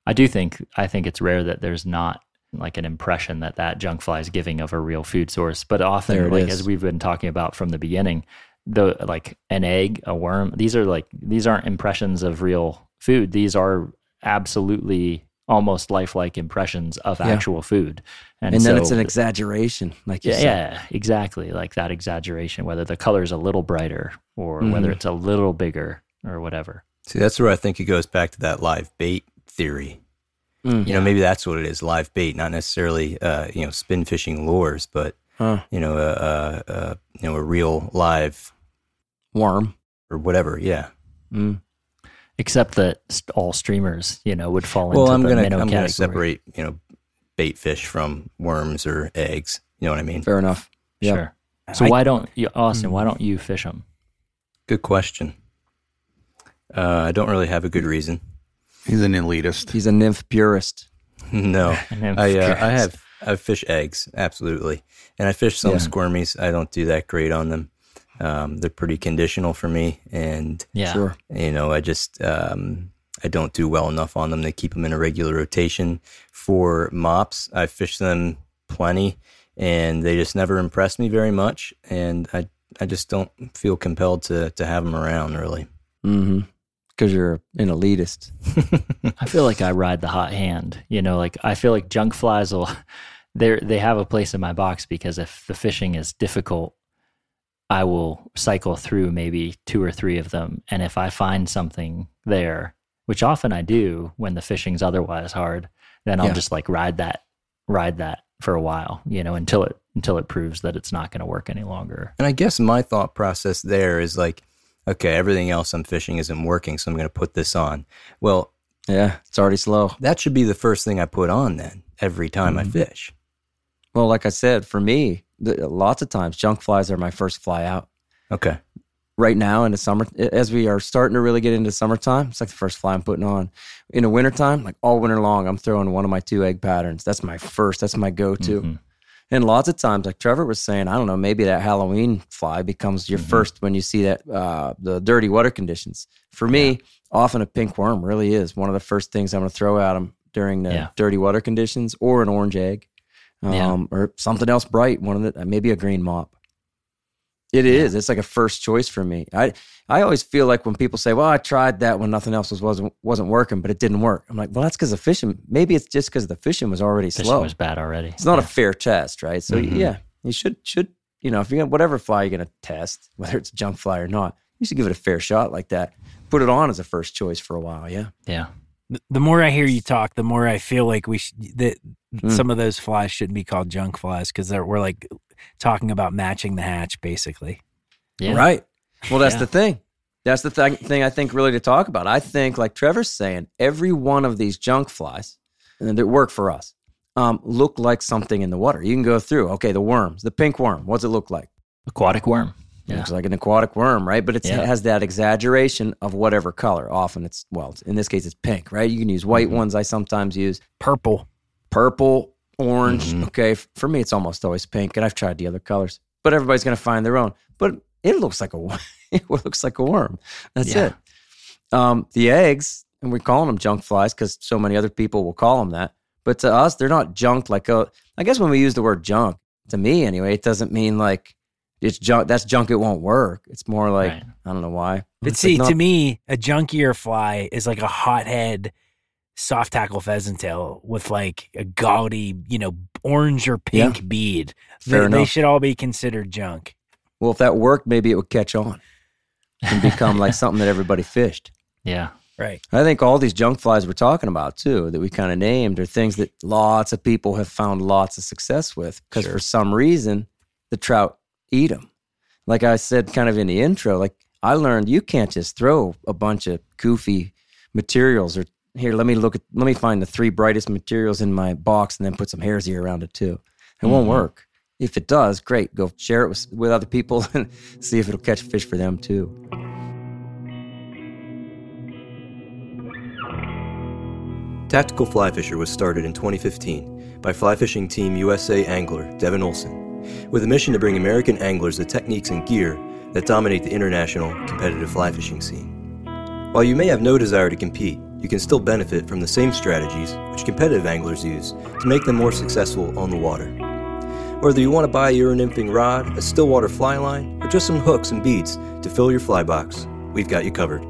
I do think I think it's rare that there's not like an impression that that junk fly is giving of a real food source. But often, like is. as we've been talking about from the beginning, the like an egg, a worm, these are like these aren't impressions of real food. These are absolutely almost lifelike impressions of Yeah. actual food. And, then it's an exaggeration, like you yeah, said. yeah, exactly. Like that exaggeration, whether the color is a little brighter or whether Mhm. it's a little bigger or whatever. See, that's where I think it goes back to that live bait theory. Mm. You know, maybe that's what it is, live bait, not necessarily, uh, you know, spin fishing lures, but Huh. you know, a, a, a you know, a real live Worm. or whatever. Yeah. Mm. Except that all streamers, you know, would fall Well, into I'm the gonna minnow I'm gonna separate, you know, bait fish from worms or eggs. You know what I mean? Fair enough. Yeah. Sure. So I- why don't you, Austin? Hmm. Why don't you fish them? Good question. Uh, I don't really have a good reason. He's an elitist. He's a nymph purist. no, And then I uh, I have I fish eggs absolutely, and I fish some Yeah. squirmies. I don't do that great on them. Um, they're pretty conditional for me, and Yeah. Sure. you know I just um, I don't do well enough on them to keep them in a regular rotation. For mops, I fish them plenty, and they just never impress me very much, and I I just don't feel compelled to to have them around really. Mm-hmm. Because you're an elitist. I feel like I ride the hot hand. You know, like I feel like junk flies will they they have a place in my box because if the fishing is difficult, I will cycle through maybe two or three of them, and if I find something there, which often I do when the fishing's otherwise hard, then I'll Yeah. just like ride that ride that for a while, you know, until it until it proves that it's not going to work any longer. And I guess my thought process there is like, okay, everything else I'm fishing isn't working, so I'm going to put this on. Well, Yeah. It's already slow. that should be the first thing I put on then every time I mm-hmm. fish. Well, like I said, for me, the, lots of times junk flies are my first fly out. Okay. Right now in the summer, as we are starting to really get into summertime, it's like the first fly I'm putting on. In the wintertime, like all winter long, I'm throwing one of my two egg patterns. That's my first, that's my go to. Mhm. And lots of times, like Trevor was saying, I don't know, maybe that Halloween fly becomes your first when you see that uh, the dirty water conditions. For me, often a pink worm really is one of the first things I'm going to throw at them during the Yeah. dirty water conditions, or an orange egg, um, Yeah. or something else bright. One of the maybe a green mop. It is. It's like a first choice for me. I I always feel like when people say, "Well, I tried that when nothing else was wasn't wasn't working, but it didn't work." I'm like, "Well, that's because the fishing. Maybe it's just because the fishing was already Fishing slow. was bad already. It's not a fair test, right? So Mhm. yeah, you should should you know if you're gonna, whatever fly you're gonna test, whether it's a junk fly or not, you should give it a fair shot like that. Put it on as a first choice for a while. Yeah. Yeah. The- The more I hear you talk, the more I feel like we should, that Mm. some of those flies shouldn't be called junk flies because we're like talking about matching the hatch, basically. Yeah. Right. Well, that's Yeah. the thing. That's the thing, thing I think really to talk about. I think, like Trevor's saying, every one of these junk flies and that work for us um, look like something in the water. You can go through, okay, the worms, the pink worm, what's it look like? Aquatic worm. It Yeah. looks like an aquatic worm, right? But it's, Yeah. it has that exaggeration of whatever color. Often it's, well, in this case, it's pink, right? You can use white Mhm. ones. I sometimes use Purple. purple, orange. Mm-hmm. Mhm. Okay. For me, it's almost always pink, and I've tried the other colors, but everybody's going to find their own. But it looks like a it looks like a worm. That's Yeah. it. Um, the eggs, and we're calling them junk flies because so many other people will call them that. But to us, they're not junk. Like a, I guess when we use the word junk, to me anyway, it doesn't mean like it's junk. That's junk. It won't work. It's more like Right. I don't know why. But It's see, like to me, a junkier fly is like a hothead soft tackle pheasant tail with like a gaudy, you know, orange or pink bead. Fair they, they should all be considered junk. well, if that worked, maybe it would catch on and become like something that everybody fished. Yeah. Right. I think all these junk flies we're talking about too, that we kind of named, are things that lots of people have found lots of success with because for some reason the trout eat them. Like I said, kind of in the intro, like I learned you can't just throw a bunch of goofy materials or here. Let me look at. Let me find the three brightest materials in my box and then put some hare's ear around it too. It won't Mhm. work. If it does, great. Go share it with, with other people and see if it'll catch fish for them too. Tactical Fly Fisher was started in 2015 by fly fishing team USA angler Devin Olson, with a mission to bring American anglers the techniques and gear that dominate the international competitive fly fishing scene. While you may have no desire to compete, you can still benefit from the same strategies which competitive anglers use to make them more successful on the water. Whether you want to buy a Euronymphing rod, a Stillwater fly line, or just some hooks and beads to fill your fly box, we've got you covered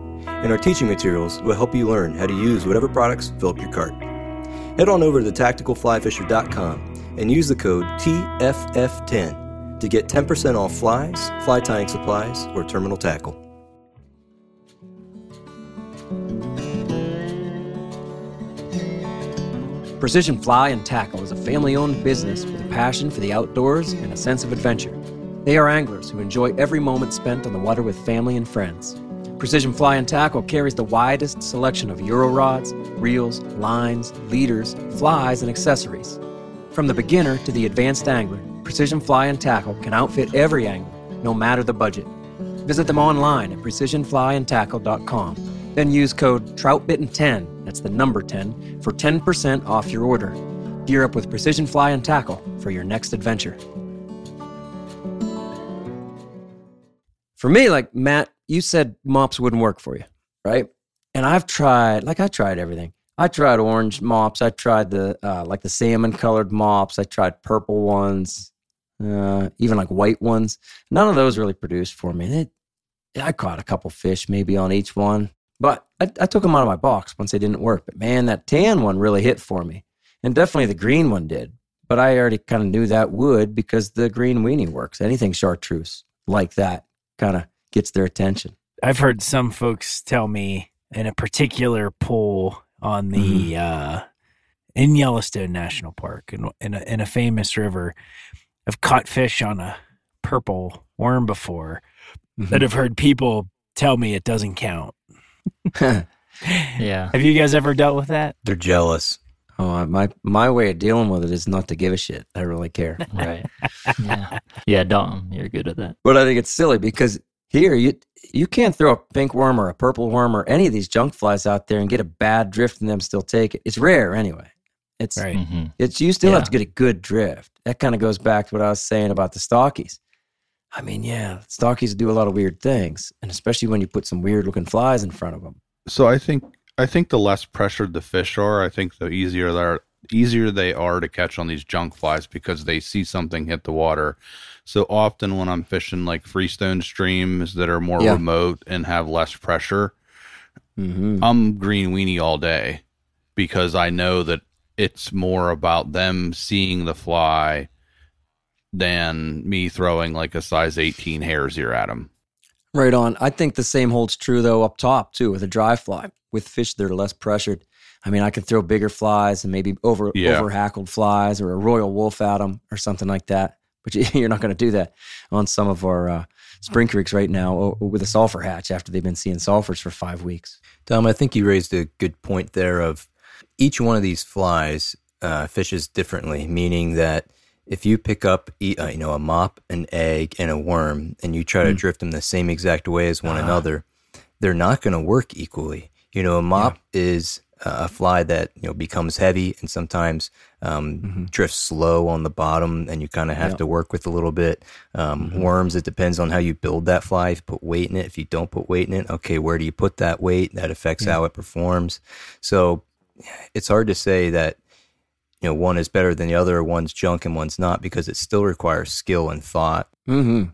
and our teaching materials will help you learn how to use whatever products fill up your cart. Head on over to tacticalflyfisher.com and use the code TFF10 to get 10% off flies, fly tying supplies, or terminal tackle. Precision Fly and Tackle is a family owned business with a passion for the outdoors and a sense of adventure. They are anglers who enjoy every moment spent on the water with family and friends. Precision Fly and Tackle carries the widest selection of Euro rods, reels, lines, leaders, flies, and accessories. From the beginner to the advanced angler, Precision Fly and Tackle can outfit every angler, no matter the budget. Visit them online at precisionflyandtackle.com. Then use code TroutBitten10, that's the number 10, for 10% off your order. Gear up with Precision Fly and Tackle for your next adventure. For me, like Matt, you said mops wouldn't work for you, right? And I've tried, like I tried everything. I tried orange mops. I tried the uh, like the salmon colored mops. I tried purple ones, uh, even like white ones. None of those really produced for me. It, I caught a couple fish maybe on each one, but I, I took them out of my box once they didn't work. But man, that tan one really hit for me, and definitely the green one did. But I already kind of knew that would because the green weenie works. Anything chartreuse like that kind of gets their attention. I've heard some folks tell me in a particular pool on the uh, in Yellowstone National Park in in a, in a famous river, I've caught fish on a purple worm before that have heard people tell me it doesn't count. Yeah. Have you guys ever dealt with that? They're jealous. Oh, my my way of dealing with it is not to give a shit. I really care. Right. Yeah. Yeah. Dom, you're good at that. But I think it's silly because here you you can't throw a pink worm or a purple worm or any of these junk flies out there and get a bad drift and them still take it. It's rare anyway. It's Right. Mhm. it's you still Yeah. have to get a good drift. That kind of goes back to what I was saying about the stockies. I mean, yeah, stockies do a lot of weird things, and especially when you put some weird looking flies in front of them. So I think I think the less pressured the fish are, I think the easier they're easier they are to catch on these junk flies because they see something hit the water. So often when I'm fishing like freestone streams that are more Yeah. remote and have less pressure, Mm-hmm. I'm green weenie all day because I know that it's more about them seeing the fly than me throwing like a size 18 hare's ear at them. Right on. I think the same holds true though up top too with a dry fly. With fish that are less pressured, I mean, I can throw bigger flies and maybe over Yeah. over hackled flies or a Royal Wulff at them or something like that. But you, you're not going to do that on some of our uh, spring creeks right now with a sulfur hatch after they've been seeing sulfurs for five weeks. Tom, I think you raised a good point there of each one of these flies uh, fishes differently, meaning that if you pick up, uh, you know, a mop, an egg, and a worm, and you try to drift them the same exact way as one another, they're not going to work equally. You know, a mop is uh, a fly that you know becomes heavy and sometimes um, drifts slow on the bottom, and you kind of have Yep. to work with a little bit. Um, Worms, it depends on how you build that fly. If you put weight in it, if you don't put weight in it, okay, where do you put that weight? That affects how it performs. So it's hard to say that you know one is better than the other, one's junk and one's not, because it still requires skill and thought. Mm-hmm.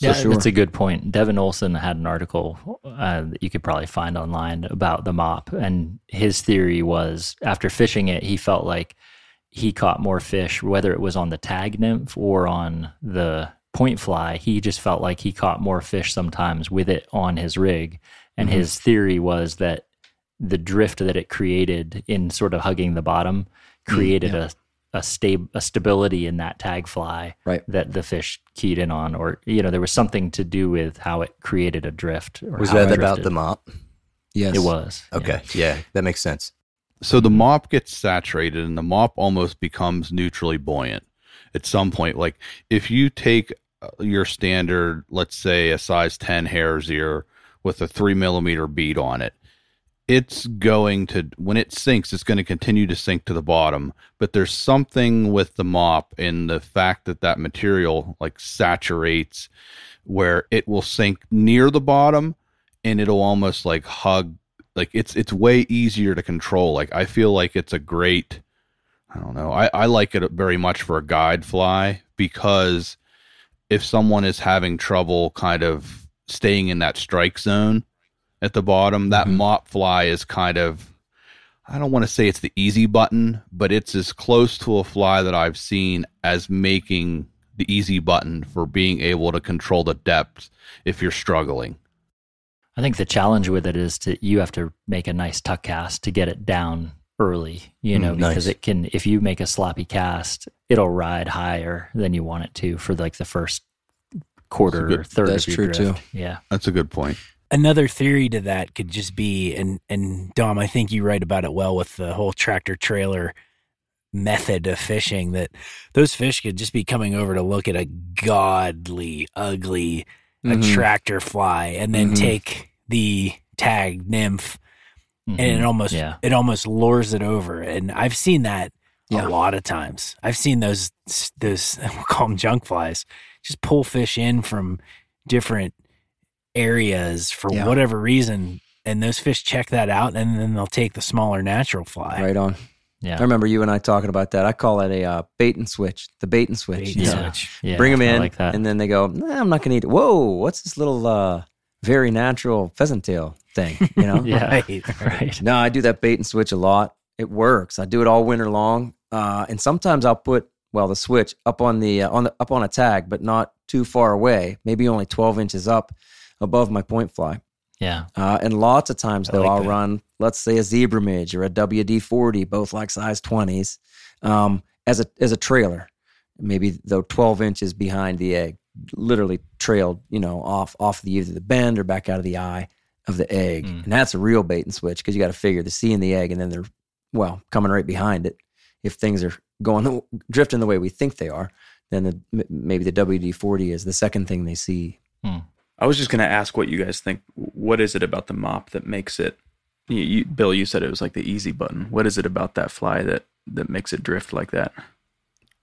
Yeah, sure. that's a good point. Devin Olson had an article uh, that you could probably find online about the mop, and his theory was after fishing it, he felt like he caught more fish, whether it was on the tag nymph or on the point fly. He just felt like he caught more fish sometimes with it on his rig, and Mm-hmm. his theory was that the drift that it created in sort of hugging the bottom Mm, created a a sta- a stability in that tag fly Right. that the fish keyed in on, or you know, there was something to do with how it created a drift. Or Was that about the mop? Yes, It was. Okay, yeah, that makes sense. So the mop gets saturated and the mop almost becomes neutrally buoyant at some point. Like if you take uh, your standard, let's say a size 10 hare's ear with a three millimeter bead on it, it's going to, when it sinks, it's going to continue to sink to the bottom. But there's something with the mop in the fact that that material like saturates where it will sink near the bottom and it'll almost like hug like it's it's way easier to control like i feel like it's a great i don't know i, I like it very much for a guide fly because if someone is having trouble kind of staying in that strike zone at the bottom that mop fly is kind of i don't want to say it's the easy button but it's as close to a fly that i've seen as making the easy button for being able to control the depth if you're struggling I think the challenge with it is that you have to make a nice tuck cast to get it down early, you know, Mm, because nice. it can if you make a sloppy cast, it'll ride higher than you want it to for like the first quarter or third that's of your true, too. drift. Yeah. that's a good point Another theory to that could just be, and and Dom, I think you write about it well with the whole tractor trailer method of fishing. That those fish could just be coming over to look at a godly, ugly Mhm. a tractor fly, and then Mhm. take the tag nymph, and it Mhm. almost yeah. it almost lures it over. And I've seen that Yeah. a lot of times. I've seen those those we'll call them junk flies, just pull fish in from different areas for Yeah. whatever reason, and those fish check that out, and then they'll take the smaller natural fly. Right on. Yeah. I remember you and I talking about that. I call it a uh, bait and switch. The bait and switch. Bait you and know. switch. Yeah. Bring them in, like that. and then they go, nah, "I'm not going to eat it." Whoa, what's this little uh, very natural pheasant tail thing? You know? yeah. Right. Right. No, I do that bait and switch a lot. It works. I do it all winter long, uh, and sometimes I'll put well the switch up on the uh, on the up on a tag, but not too far away. Maybe only 12 inches up above my point fly. Yeah. Uh, and lots of times I though, like I'll that. run, let's say a zebra midge or a WD forty, both like size twenties, um, as a as a trailer. Maybe though twelve inches behind the egg, literally trailed, you know, off off the either the bend or back out of the eye of the egg, Mm. and that's a real bait and switch because you got to figure the C in the egg, and then they're well coming right behind it. If things are going the, drifting the way we think they are, then the, maybe the WD forty is the second thing they see. I was just going to ask what you guys think. What is it about the mop that makes it You, you, Bill, you said it was like the easy button. What is it about that fly that that makes it drift like that?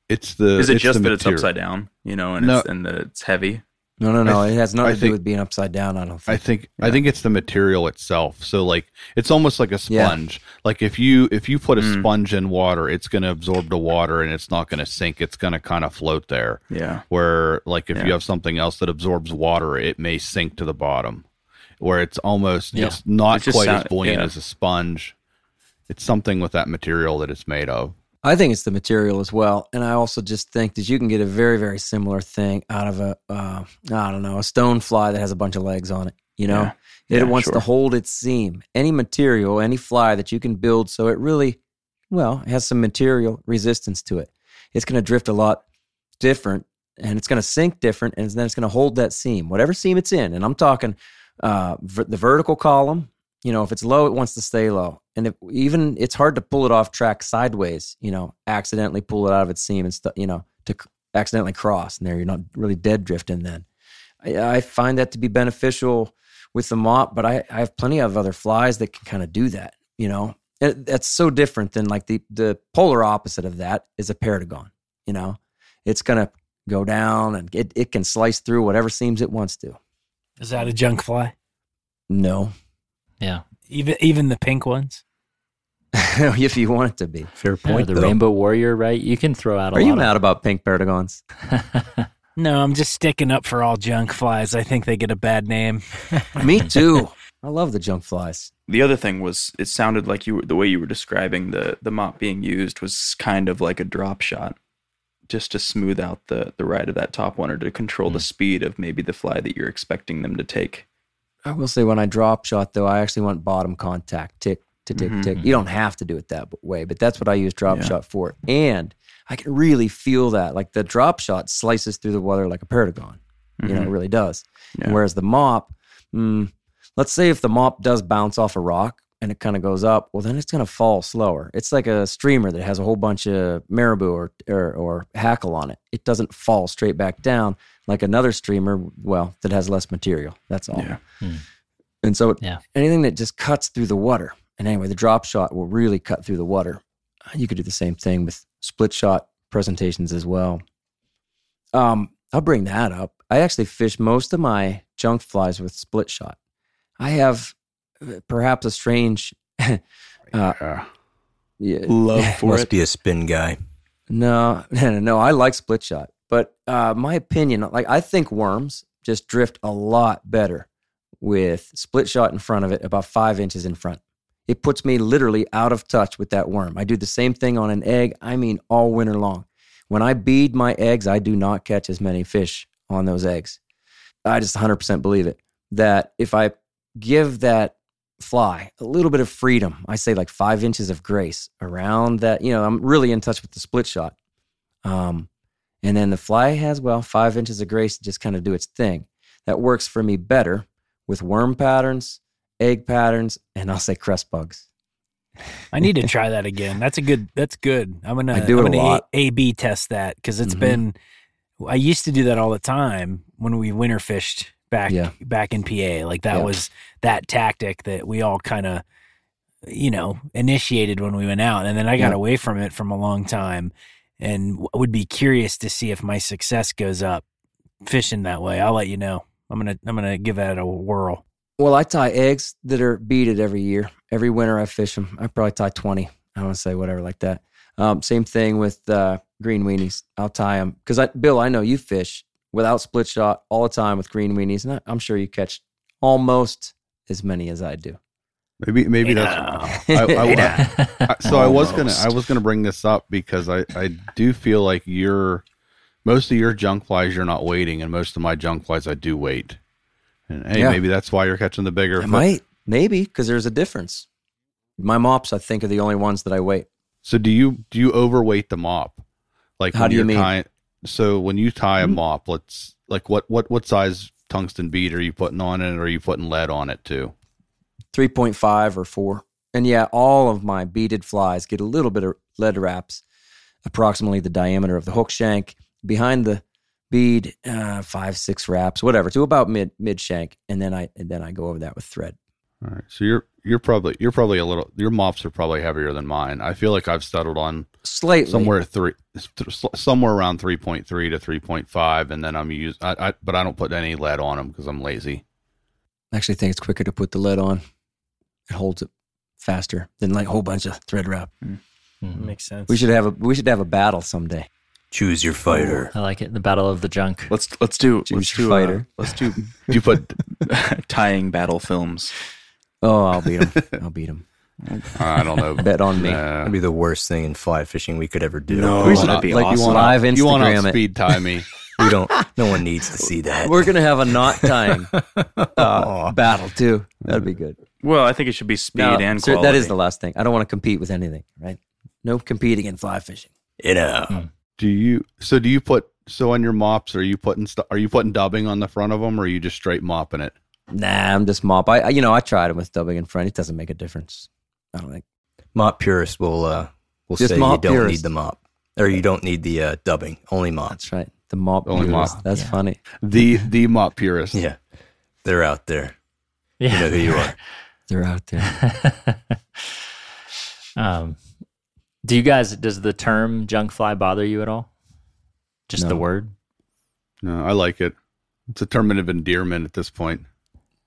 It's the. Is it just that it's upside down? You know, and No. it's, and that it's heavy. No, no, no. Th- it has nothing I to do with being upside down. I don't Think. I think. think I think it's the material itself. So like it's almost like a Yeah. sponge. Like if you if you put a Mm. sponge in water, it's going to absorb the water and it's not going to sink. It's going to kind of float there. Yeah. Where like if Yeah. you have something else that absorbs water, it may sink to the bottom. Where it's almost Yeah. it's not It just quite as buoyant yeah. as a sponge. It's something with that material that it's made of. I think it's the material as well, and I also just think that you can get a very, very similar thing out of a, uh, I don't know, a stone fly that has a bunch of legs on it. You know, Yeah. it Yeah, wants to hold its seam. Any material, any fly that you can build, so it really, well, it has some material resistance to it. It's going to drift a lot different, and it's going to sink different, and then it's going to hold that seam, whatever seam it's in. And I'm talking uh, ver- the vertical column. You know, if it's low, it wants to stay low. And if even it's hard to pull it off track sideways, you know, accidentally pull it out of its seam and stuff, you know, to accidentally cross. And there you're not really dead drifting then. I, I find that to be beneficial with the mop, but I, I have plenty of other flies that can kind of do that, you know. It, that's so different than like the, the polar opposite of that is a perdigon, you know. It's going to go down and it, it can slice through whatever seams it wants to. Is that a junk fly? No. Yeah. Even even the pink ones. if you want it to be. Fair Yeah, point. the though. Rainbow Warrior, right? You can throw out a Are you lot mad about pink perdigons? No, I'm just sticking up for all junk flies. I think they get a bad name. Me too. I love the junk flies. The other thing was, it sounded like you were the way you were describing the the mop being used was kind of like a drop shot, just to smooth out the the ride of that top one or to control the hmm. speed of maybe the fly that you're expecting them to take. I will say when I drop shot though, I actually want bottom contact, tick to tick Mhm. tick. You don't have to do it that way, but that's what I use drop Yeah. shot for. And I can really feel that, like the drop shot slices through the water like a perdigon. You know, it Mhm. really does. Yeah. Whereas the mop, mm, let's say if the mop does bounce off a rock and it kind of goes up, well, then it's going to fall slower. It's like a streamer that has a whole bunch of marabou or, or or hackle on it. It doesn't fall straight back down like another streamer, well, that has less material. That's all. Yeah. And so Yeah. anything that just cuts through the water. And anyway, the drop shot will really cut through the water. You could do the same thing with split shot presentations as well. Um, I'll bring that up. I actually fish most of my junk flies with split shot. I have uh, perhaps a strange uh, Yeah. yeah, Love for Must it. be a spin guy. no, no, no. I like split shot, but uh, my opinion, like I think worms just drift a lot better with split shot in front of it, about five inches in front. It puts me literally out of touch with that worm. I do the same thing on an egg. I mean, all winter long. When I bead my eggs, I do not catch as many fish on those eggs. I just 100% believe it. That if I give that fly a little bit of freedom, I say like five inches of grace around that, you know, I'm really in touch with the split shot. Um, and then the fly has, well, five inches of grace to just kind of do its thing. That works for me better with worm patterns, egg patterns, and I'll say cress bugs. I need to try that again. That's a good. That's good. I'm gonna. I do I'm it a lot. A B test that because it's Mhm. been. I used to do that all the time when we winter fished back Yeah. back in PA. Like that Yeah. was that tactic that we all kind of, you know, initiated when we went out, and then I got Yeah. away from it from a long time, and would be curious to see if my success goes up fishing that way. I'll let you know. I'm gonna I'm gonna give that a whirl. Well, I tie eggs that are beaded every year. Every winter I fish them. I probably tie 20. I want to say whatever like that. Um, same thing with uh, green weenies. I'll tie them because I, Bill, I know you fish without split shot all the time with green weenies, and I, I'm sure you catch almost as many as I do. Maybe maybe that's I, I, I- so I was gonna I was gonna bring this up because I I do feel like you're most of your junk flies you're not waiting, and most of my junk flies I do wait. And hey, Yeah. maybe that's why you're catching the bigger. I might, maybe, because there's a difference. My mops, I think, are the only ones that I wait. So do you do you overweight the mop? Like How do you mean? Tying, so when you tie a Hmm? mop, let's like what what what size tungsten bead are you putting on it, or are you putting lead on it too? 3.5 or 4. And yeah, all of my beaded flies get a little bit of lead wraps, approximately the diameter of the hook shank. Behind the bead, uh, five, six wraps, whatever, to about mid mid shank, and then I and then I go over that with thread. All right. So you're you're probably you're probably a little your mops are probably heavier than mine. I feel like I've settled on Slightly. somewhere three somewhere around 3.3 to 3.5 and then I'm use I, I but I don't put any lead on them because I'm lazy. I actually think it's quicker to put the lead on. It holds it faster than like a whole bunch of thread wrap. Mhm. Makes sense. We should have a we should have a battle someday. Choose your fighter. I like it. The battle of the junk. Let's let's do Choose let's your do uh, fighter. let's do you put tying battle films. Oh, I'll beat him. I'll beat him. I don't know. Bet on me. Nah. That'd be the worst thing in fly fishing we could ever do. No, We should- that'd be like you want live Instagram you want to speed tie me. We don't. No one needs to see that. We're gonna have a knot tying uh, battle too. That'd be good. Well, I think it should be speed No, and sir, quality. that is the last thing. I don't want to compete with anything. Right? No competing in fly fishing. you know. Do you so do you put so on your mops are you putting are you putting dubbing on the front of them or are you just straight mopping it? Nah, I'm just mop. I, I you know I tried it with dubbing in front. It doesn't make a difference. I don't think. Mop purist will uh will Just say you don't purist. need the mop or you don't need the uh, dubbing. Only mop. That's right. The mop. Only purist. mop. That's Yeah. funny. The the mop purist. Yeah, they're out there. Yeah. You know who you are. They're out there. um, do you guys? Does the term junk fly bother you at all? Just the No. word. No, I like it. It's a term of endearment at this point.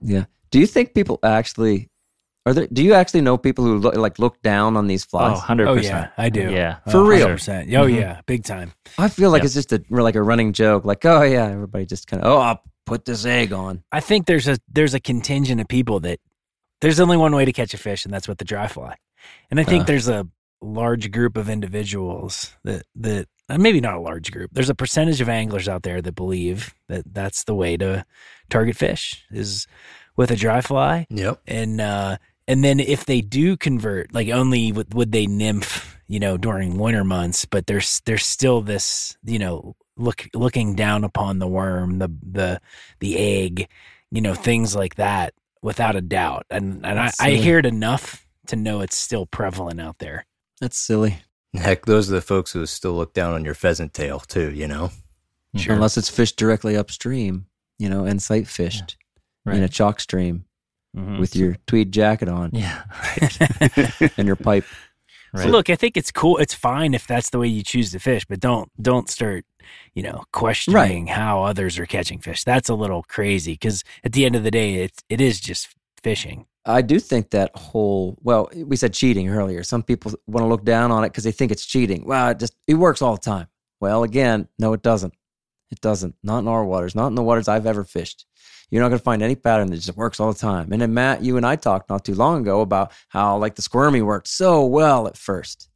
Yeah. Do you think people actually are there? Do you actually know people who look, like look down on these Oh, flies? 100 Oh percent. yeah, I do. Yeah. Uh, For real? 100%. Oh Mhm. yeah, big time. I feel like Yep. it's just a like a running joke. Like, oh yeah, everybody just kind of oh, I'll put this egg on. I think there's a there's a contingent of people that there's only one way to catch a fish, and that's with the dry fly. And I think Uh. there's a large group of individuals that that uh, maybe not a large group. There's a percentage of anglers out there that believe that that's the way to target fish is with a dry fly. Yep. and uh and then if they do convert like only would, would they nymph you know during winter months but there's there's still this you know look looking down upon the worm the the the egg you know things like that without a doubt and and I, I silly. hear it enough to know it's still prevalent out there That's silly. Heck, those are the folks who still look down on your pheasant tail too. You know. Sure. Unless it's fished directly upstream, you know, and sight fished in a chalk stream Mhm. with your tweed jacket on Yeah. and your pipe. So look, I think it's cool. It's fine if that's the way you choose to fish, but don't don't start, you know, questioning how others are catching fish. That's a little crazy because at the end of the day, it it is just fishing. I do think that whole well, we said cheating earlier. Some people want to look down on it because they think it's cheating. Well, it just it works all the time. Well, again, no, it doesn't. It doesn't. Not in our waters. Not in the waters I've ever fished. You're not going to find any pattern that just works all the time. And then Matt, you and I talked not too long ago about how like the squirmy worked so well at first,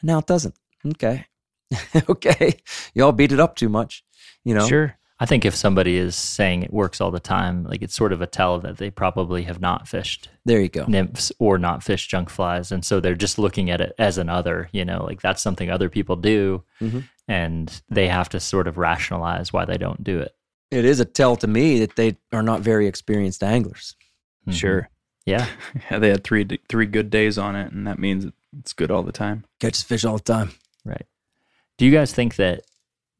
and now it doesn't. Okay, okay, y'all beat it up too much. You know, Sure. I think if somebody is saying it works all the time, like it's sort of a tell that they probably have not fished there you go. nymphs or not fished junk flies. And so they're just looking at it as an other, you know, like that's something other people do. Mhm. And they have to sort of rationalize why they don't do it. It is a tell to me that they are not very experienced anglers. Mhm. Sure. Yeah. Yeah, they had three three good days on it, and that means it's good all the time. Catches fish all the time. Right. Do you guys think that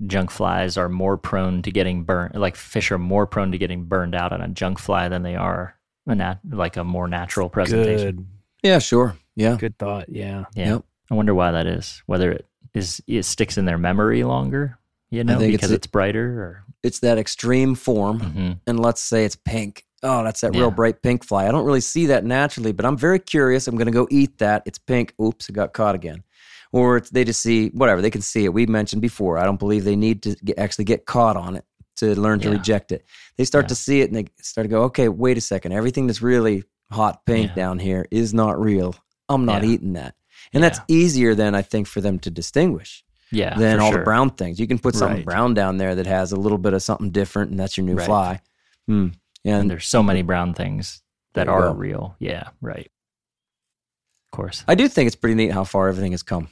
junk flies are more prone to getting burned, like fish are more prone to getting burned out on a junk fly than they are a nat- like a more natural presentation? Good. Yeah, sure. Yeah. Good thought. Yeah. Yeah. Yep. I wonder why that is. Whether it is it sticks in their memory longer, you know, think it's because a- it's, brighter or It's that extreme form. Mhm. And let's say it's pink. Oh, that's that Yeah. real bright pink fly. I don't really see that naturally, but I'm very curious. I'm going to go eat that. It's pink. Oops, it got caught again. Or it's, they just see whatever. They can see it. We mentioned before. I don't believe they need to get, actually get caught on it to learn to Yeah. reject it. They start Yeah. to see it and they start to go, okay, wait a second. Everything that's really hot pink down here is not real. I'm not eating that. And that's easier than I think for them to distinguish. Yeah, than all sure. the brown things. You can put something Right. brown down there that has a little bit of something different, and that's your new Right. fly. Hmm. And And there's so many brown things that are go. real. Yeah, right. Of course. I do think it's pretty neat how far everything has come.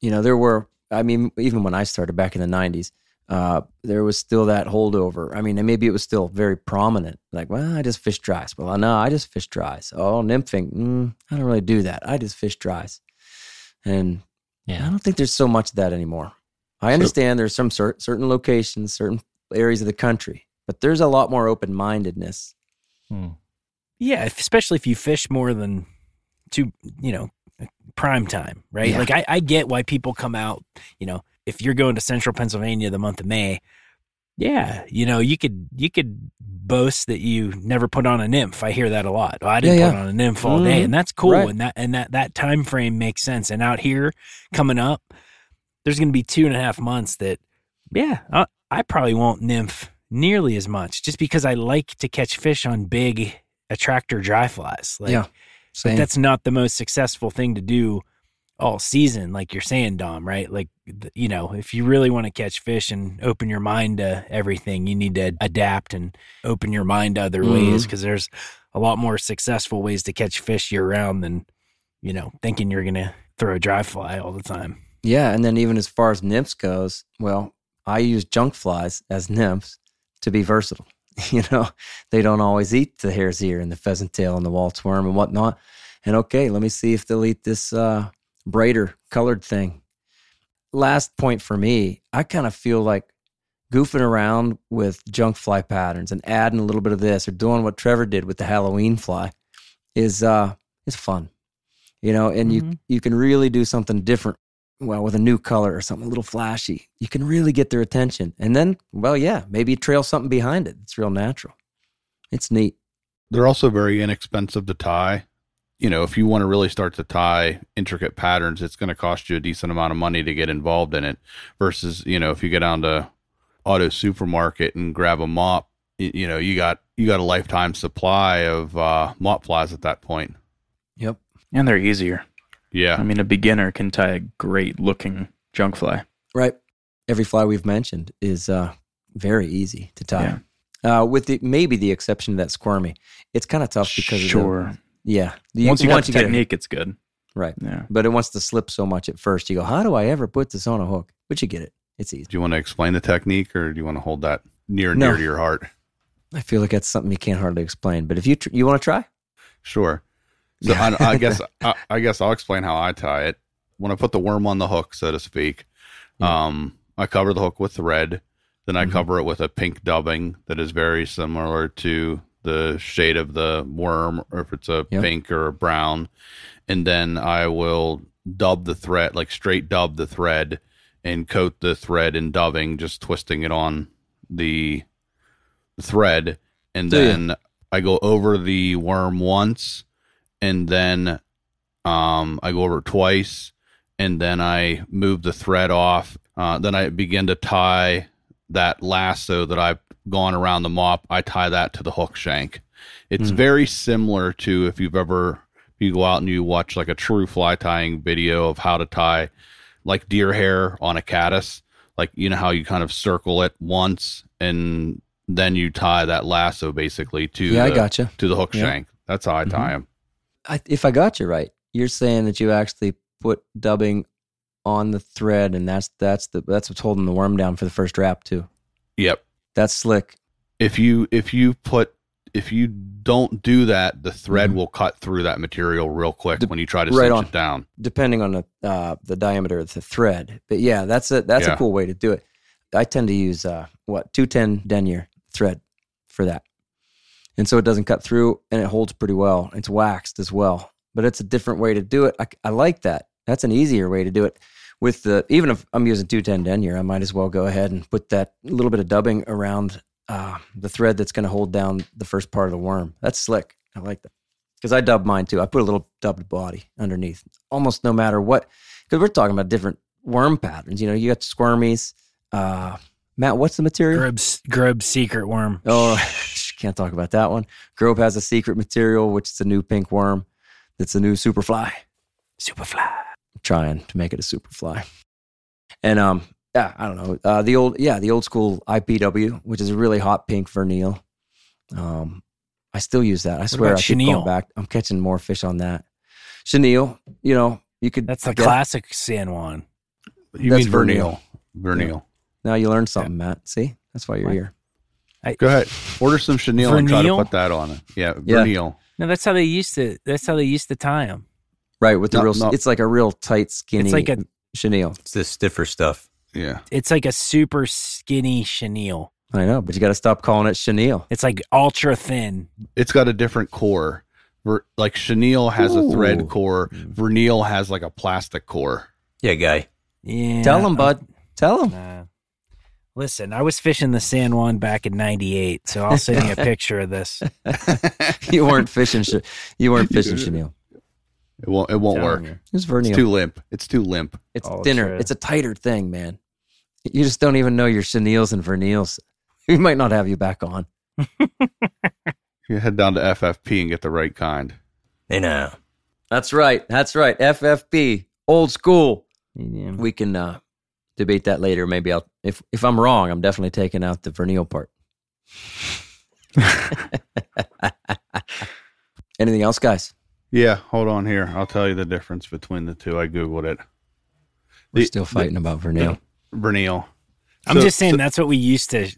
You know, there were, I mean, even when I started back in the 90s, uh, there was still that holdover. I mean, and maybe it was still very prominent. Like, well, I just fish dries. Well, no, I just fish dries. Oh, nymphing. Mm, I don't really do that. I just fish dries. And I don't think there's so much of that anymore. I understand there's some cer- certain locations, certain areas of the country, but there's a lot more open mindedness. Hmm. Yeah, if, especially if you fish more than two, you know, prime time, right? Yeah. Like I, I get why people come out, you know, if you're going to central Pennsylvania the month of May, yeah, you know, you could you could boast that you never put on a nymph. I hear that a lot. Oh, I didn't Yeah, put on a nymph all day, Mhm. and that's cool. Right. And that and that that time frame makes sense. And out here coming up, there's going to be two and a half months that, yeah, I, I probably won't nymph nearly as much, just because I like to catch fish on big attractor dry flies. Like, Yeah, Same. that's not the most successful thing to do all season, like you're saying, Dom, right? Like, you know, if you really want to catch fish and open your mind to everything, you need to adapt and open your mind to other ways because there's a lot more successful ways to catch fish year round than, you know, thinking you're going to throw a dry fly all the time. Yeah, and then even as far as nymphs goes, well, I use junk flies as nymphs to be versatile. You know, they don't always eat the hare's ear and the pheasant tail and the Walt's worm and whatnot. And okay, let me see if they'll eat this uh, braider colored thing. Last point for me, I kind of feel like goofing around with junk fly patterns and adding a little bit of this or doing what Trevor did with the Halloween fly is uh is fun. You know, and you Mhm. you can really do something different well, with a new color or something a little flashy, you can really get their attention. And then, well, yeah, maybe trail something behind it. It's real natural. It's neat. They're also very inexpensive to tie. You know, if you want to really start to tie intricate patterns, it's going to cost you a decent amount of money to get involved in it. Versus, you know, if you get down to auto supermarket and grab a mop, you, you know, you got you got a lifetime supply of uh, mop flies at that point. Yep. And they're easier. Yeah, I mean, a beginner can tie a great looking junk fly. Right. Every fly we've mentioned is uh, very easy to tie. Uh, with the maybe the exception of that squirmy. It's kind of tough because sure. of the, yeah. You- once you got the get it- technique, it's good. right. Yeah. But it wants to slip so much at first. You go, how do I ever put this on a hook? But you get it. It's easy. do you want to explain the technique, or do you want to hold that near No. near to your heart? I feel like that's something you can't hardly explain. But if you tr- you want to try, Sure. So I, I guess I, I guess I'll explain how I tie it. When I put the worm on the hook, so to speak, Yeah. um, I cover the hook with thread. Then I Mhm. cover it with a pink dubbing that is very similar to the shade of the worm, or if it's a Yep. pink or a brown. And then I will dub the thread, like straight dub the thread, and coat the thread in dubbing, just twisting it on the thread. And then I go over the worm once, and then um, I go over twice, and then I move the thread off. Uh, then I begin to tie that lasso that I've gone around the mop. I tie that to the hook shank. It's Hmm. very similar to if you've ever if you go out and you watch like a true fly tying video of how to tie like deer hair on a caddis. Like you know how you kind of circle it once and then you tie that lasso basically to yeah, I the, gotcha. to the hook Yeah. shank. That's how I tie Mhm. them. I, if I got you right, you're saying that you actually put dubbing on the thread, and that's that's the that's what's holding the worm down for the first wrap too. Yep. That's slick. If you if you put if you don't do that, the thread Mhm. will cut through that material real quick De- when you try to right cinch on. it down. depending on the uh, the diameter of the thread. But yeah, that's a that's Yeah. a cool way to do it. I tend to use uh, what two ten denier thread for that, and so it doesn't cut through and it holds pretty well. It's waxed as well, but it's a different way to do it. I, I like that. That's an easier way to do it. With the even if I'm using two ten denier, I might as well go ahead and put that little bit of dubbing around uh, the thread that's going to hold down the first part of the worm. That's slick. I like that because I dub mine too. I put a little dubbed body underneath, almost no matter what. Because we're talking about different worm patterns. You know, you got squirmies. Uh, Matt, what's the material? Grobe's Grobe's secret worm. Oh, can't talk about that one. Grobe has a secret material, which is a new pink worm. That's a new superfly. Superfly. I'm trying to make it a superfly. And um, yeah, I don't know. Uh, the old, yeah, the old school IPW, which is a really hot pink Vernille. Um, I still use that. I swear, about I keep going back. I'm catching more fish on that. Chenille, you know, you could. That's the get- classic San Juan. You That's mean Vernille. Vernille. Vernille. Now you learned something, Matt. See, that's why you're What? here. Go ahead. Order some chenille and try to put that on it. Yeah, Yeah. No, that's how they used to. That's how they used to tie them. Right with the No, real. no. It's like a real tight, skinny. It's like a chenille. It's this stiffer stuff. Yeah. it's like a super skinny chenille. I know, but you got to stop calling it chenille. It's like ultra thin. It's got a different core. Ver, like chenille has a thread core. Vernille has like a plastic core. Yeah, guy. Yeah. Tell him, bud. Tell him. Uh, listen, I was fishing the San Juan back in '98, so I'll send you a picture of this. you weren't fishing. You weren't fishing chenille. It won't. It won't work. you. It was It's too limp. It's too limp. It's Oh, thinner. sure. It's a tighter thing, man. You just don't even know your chenilles and Vernilles. We might not have you back on. You head down to FFP and get the right kind. Hey now. That's right. That's right. FFP, old school. Yeah. We can uh, debate that later. Maybe I'll. If if I'm wrong, I'm definitely taking out the Vernille part. Anything else, guys? Yeah, hold on here. I'll tell you the difference between the two. I googled it. We're The- still fighting about vernal. Vernille. I'm So- just saying so- that's what we used to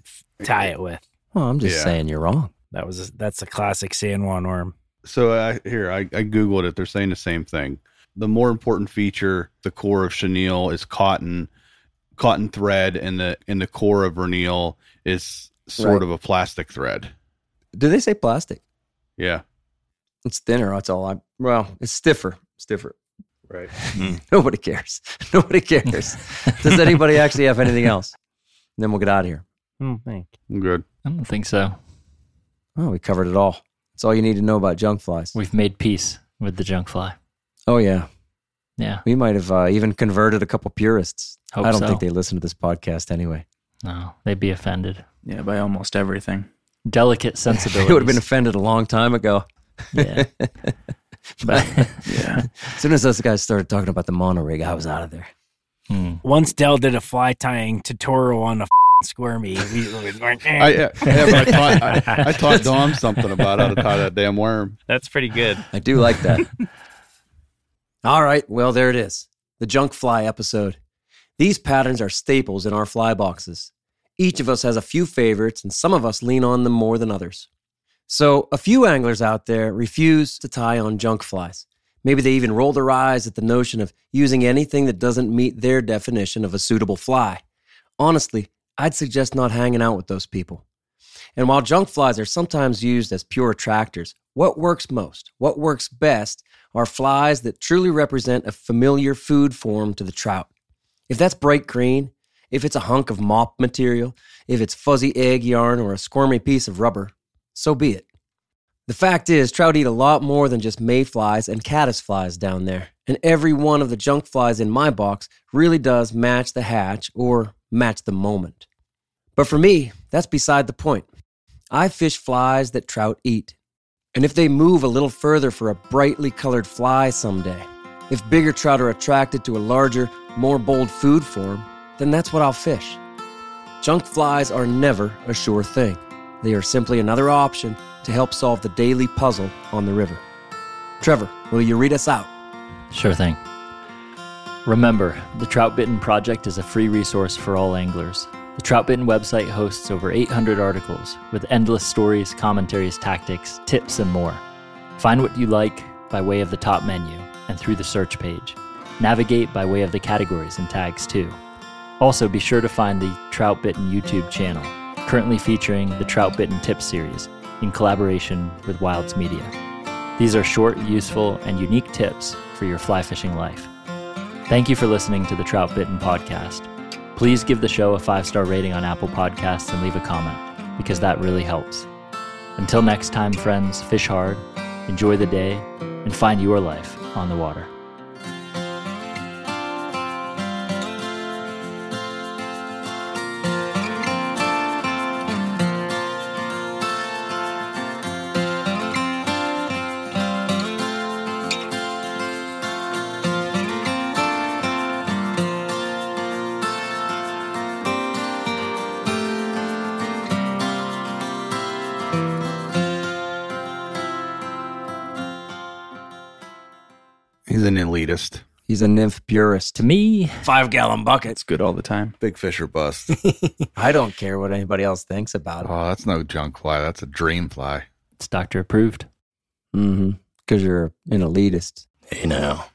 tie it with. Well, I'm just Yeah. saying you're wrong. That was that's a classic San Juan worm. So I, here, I, I googled it. They're saying the same thing. The more important feature, the core of chenille is cotton, cotton thread, and the in the core of vernille is sort Right. of a plastic thread. Do they say plastic? Yeah, It's thinner. That's all. I well, it's stiffer. Stiffer. right. Nobody cares. Nobody cares. Does anybody actually have anything else? And then we'll get out of here. Hmm, thank I'm good. I don't think so. Oh, we covered it all. That's all you need to know about junk flies. We've made peace with the junk fly. Oh yeah, Yeah. we might have uh, even converted a couple purists. Hope I don't so. think they listen to this podcast anyway. No, they'd be offended. Yeah, by almost everything. Delicate sensibility. They would have been offended a long time ago. Yeah. But Yeah. As soon as those guys started talking about the mono rig, I was out of there. Hmm. Once Dell did a fly tying tutorial on a squirmy, we was like, eh, I, yeah, yeah, I taught, I, I taught Dom something about how to tie that damn worm. that's pretty good. I do like that. All right, well, there it is the junk fly episode. These patterns are staples in our fly boxes. Each of us has a few favorites, and some of us lean on them more than others. So, a few anglers out there refuse to tie on junk flies. Maybe they even roll their eyes at the notion of using anything that doesn't meet their definition of a suitable fly. Honestly, I'd suggest not hanging out with those people. And while junk flies are sometimes used as pure attractors, what works most, what works best, are flies that truly represent a familiar food form to the trout. If that's bright green, if it's a hunk of mop material, if it's fuzzy egg yarn or a squirmy piece of rubber, so be it. The fact is, trout eat a lot more than just mayflies and caddisflies down there, and every one of the junk flies in my box really does match the hatch or match the moment. But for me, that's beside the point. I fish flies that trout eat. And if they move a little further for a brightly colored fly someday, if bigger trout are attracted to a larger, more bold food form, then that's what I'll fish. Junk flies are never a sure thing. They are simply another option to help solve the daily puzzle on the river. Trevor, will you read us out? Sure thing. Remember, the Troutbitten Project is a free resource for all anglers. The Troutbitten website hosts over 800 articles with endless stories, commentaries, tactics, tips, and more. Find what you like by way of the top menu and through the search page. Navigate by way of the categories and tags too. Also, be sure to find the Troutbitten YouTube channel, currently featuring the Troutbitten Tips series in collaboration with Wilds Media. These are short, useful, and unique tips for your fly fishing life. Thank you for listening to the Troutbitten podcast. Please give the show a five star rating on Apple Podcasts and leave a comment, because that really helps. Until next time, friends, fish hard, enjoy the day, and find your life on the water. He's a nymph purist. To me, Five gallon bucket. It's good all the time. Big fish or bust. I don't care what anybody else thinks about it. oh, that's no junk fly. That's a dream fly. it's doctor approved. Mm-hmm. Because you're an elitist. Hey now.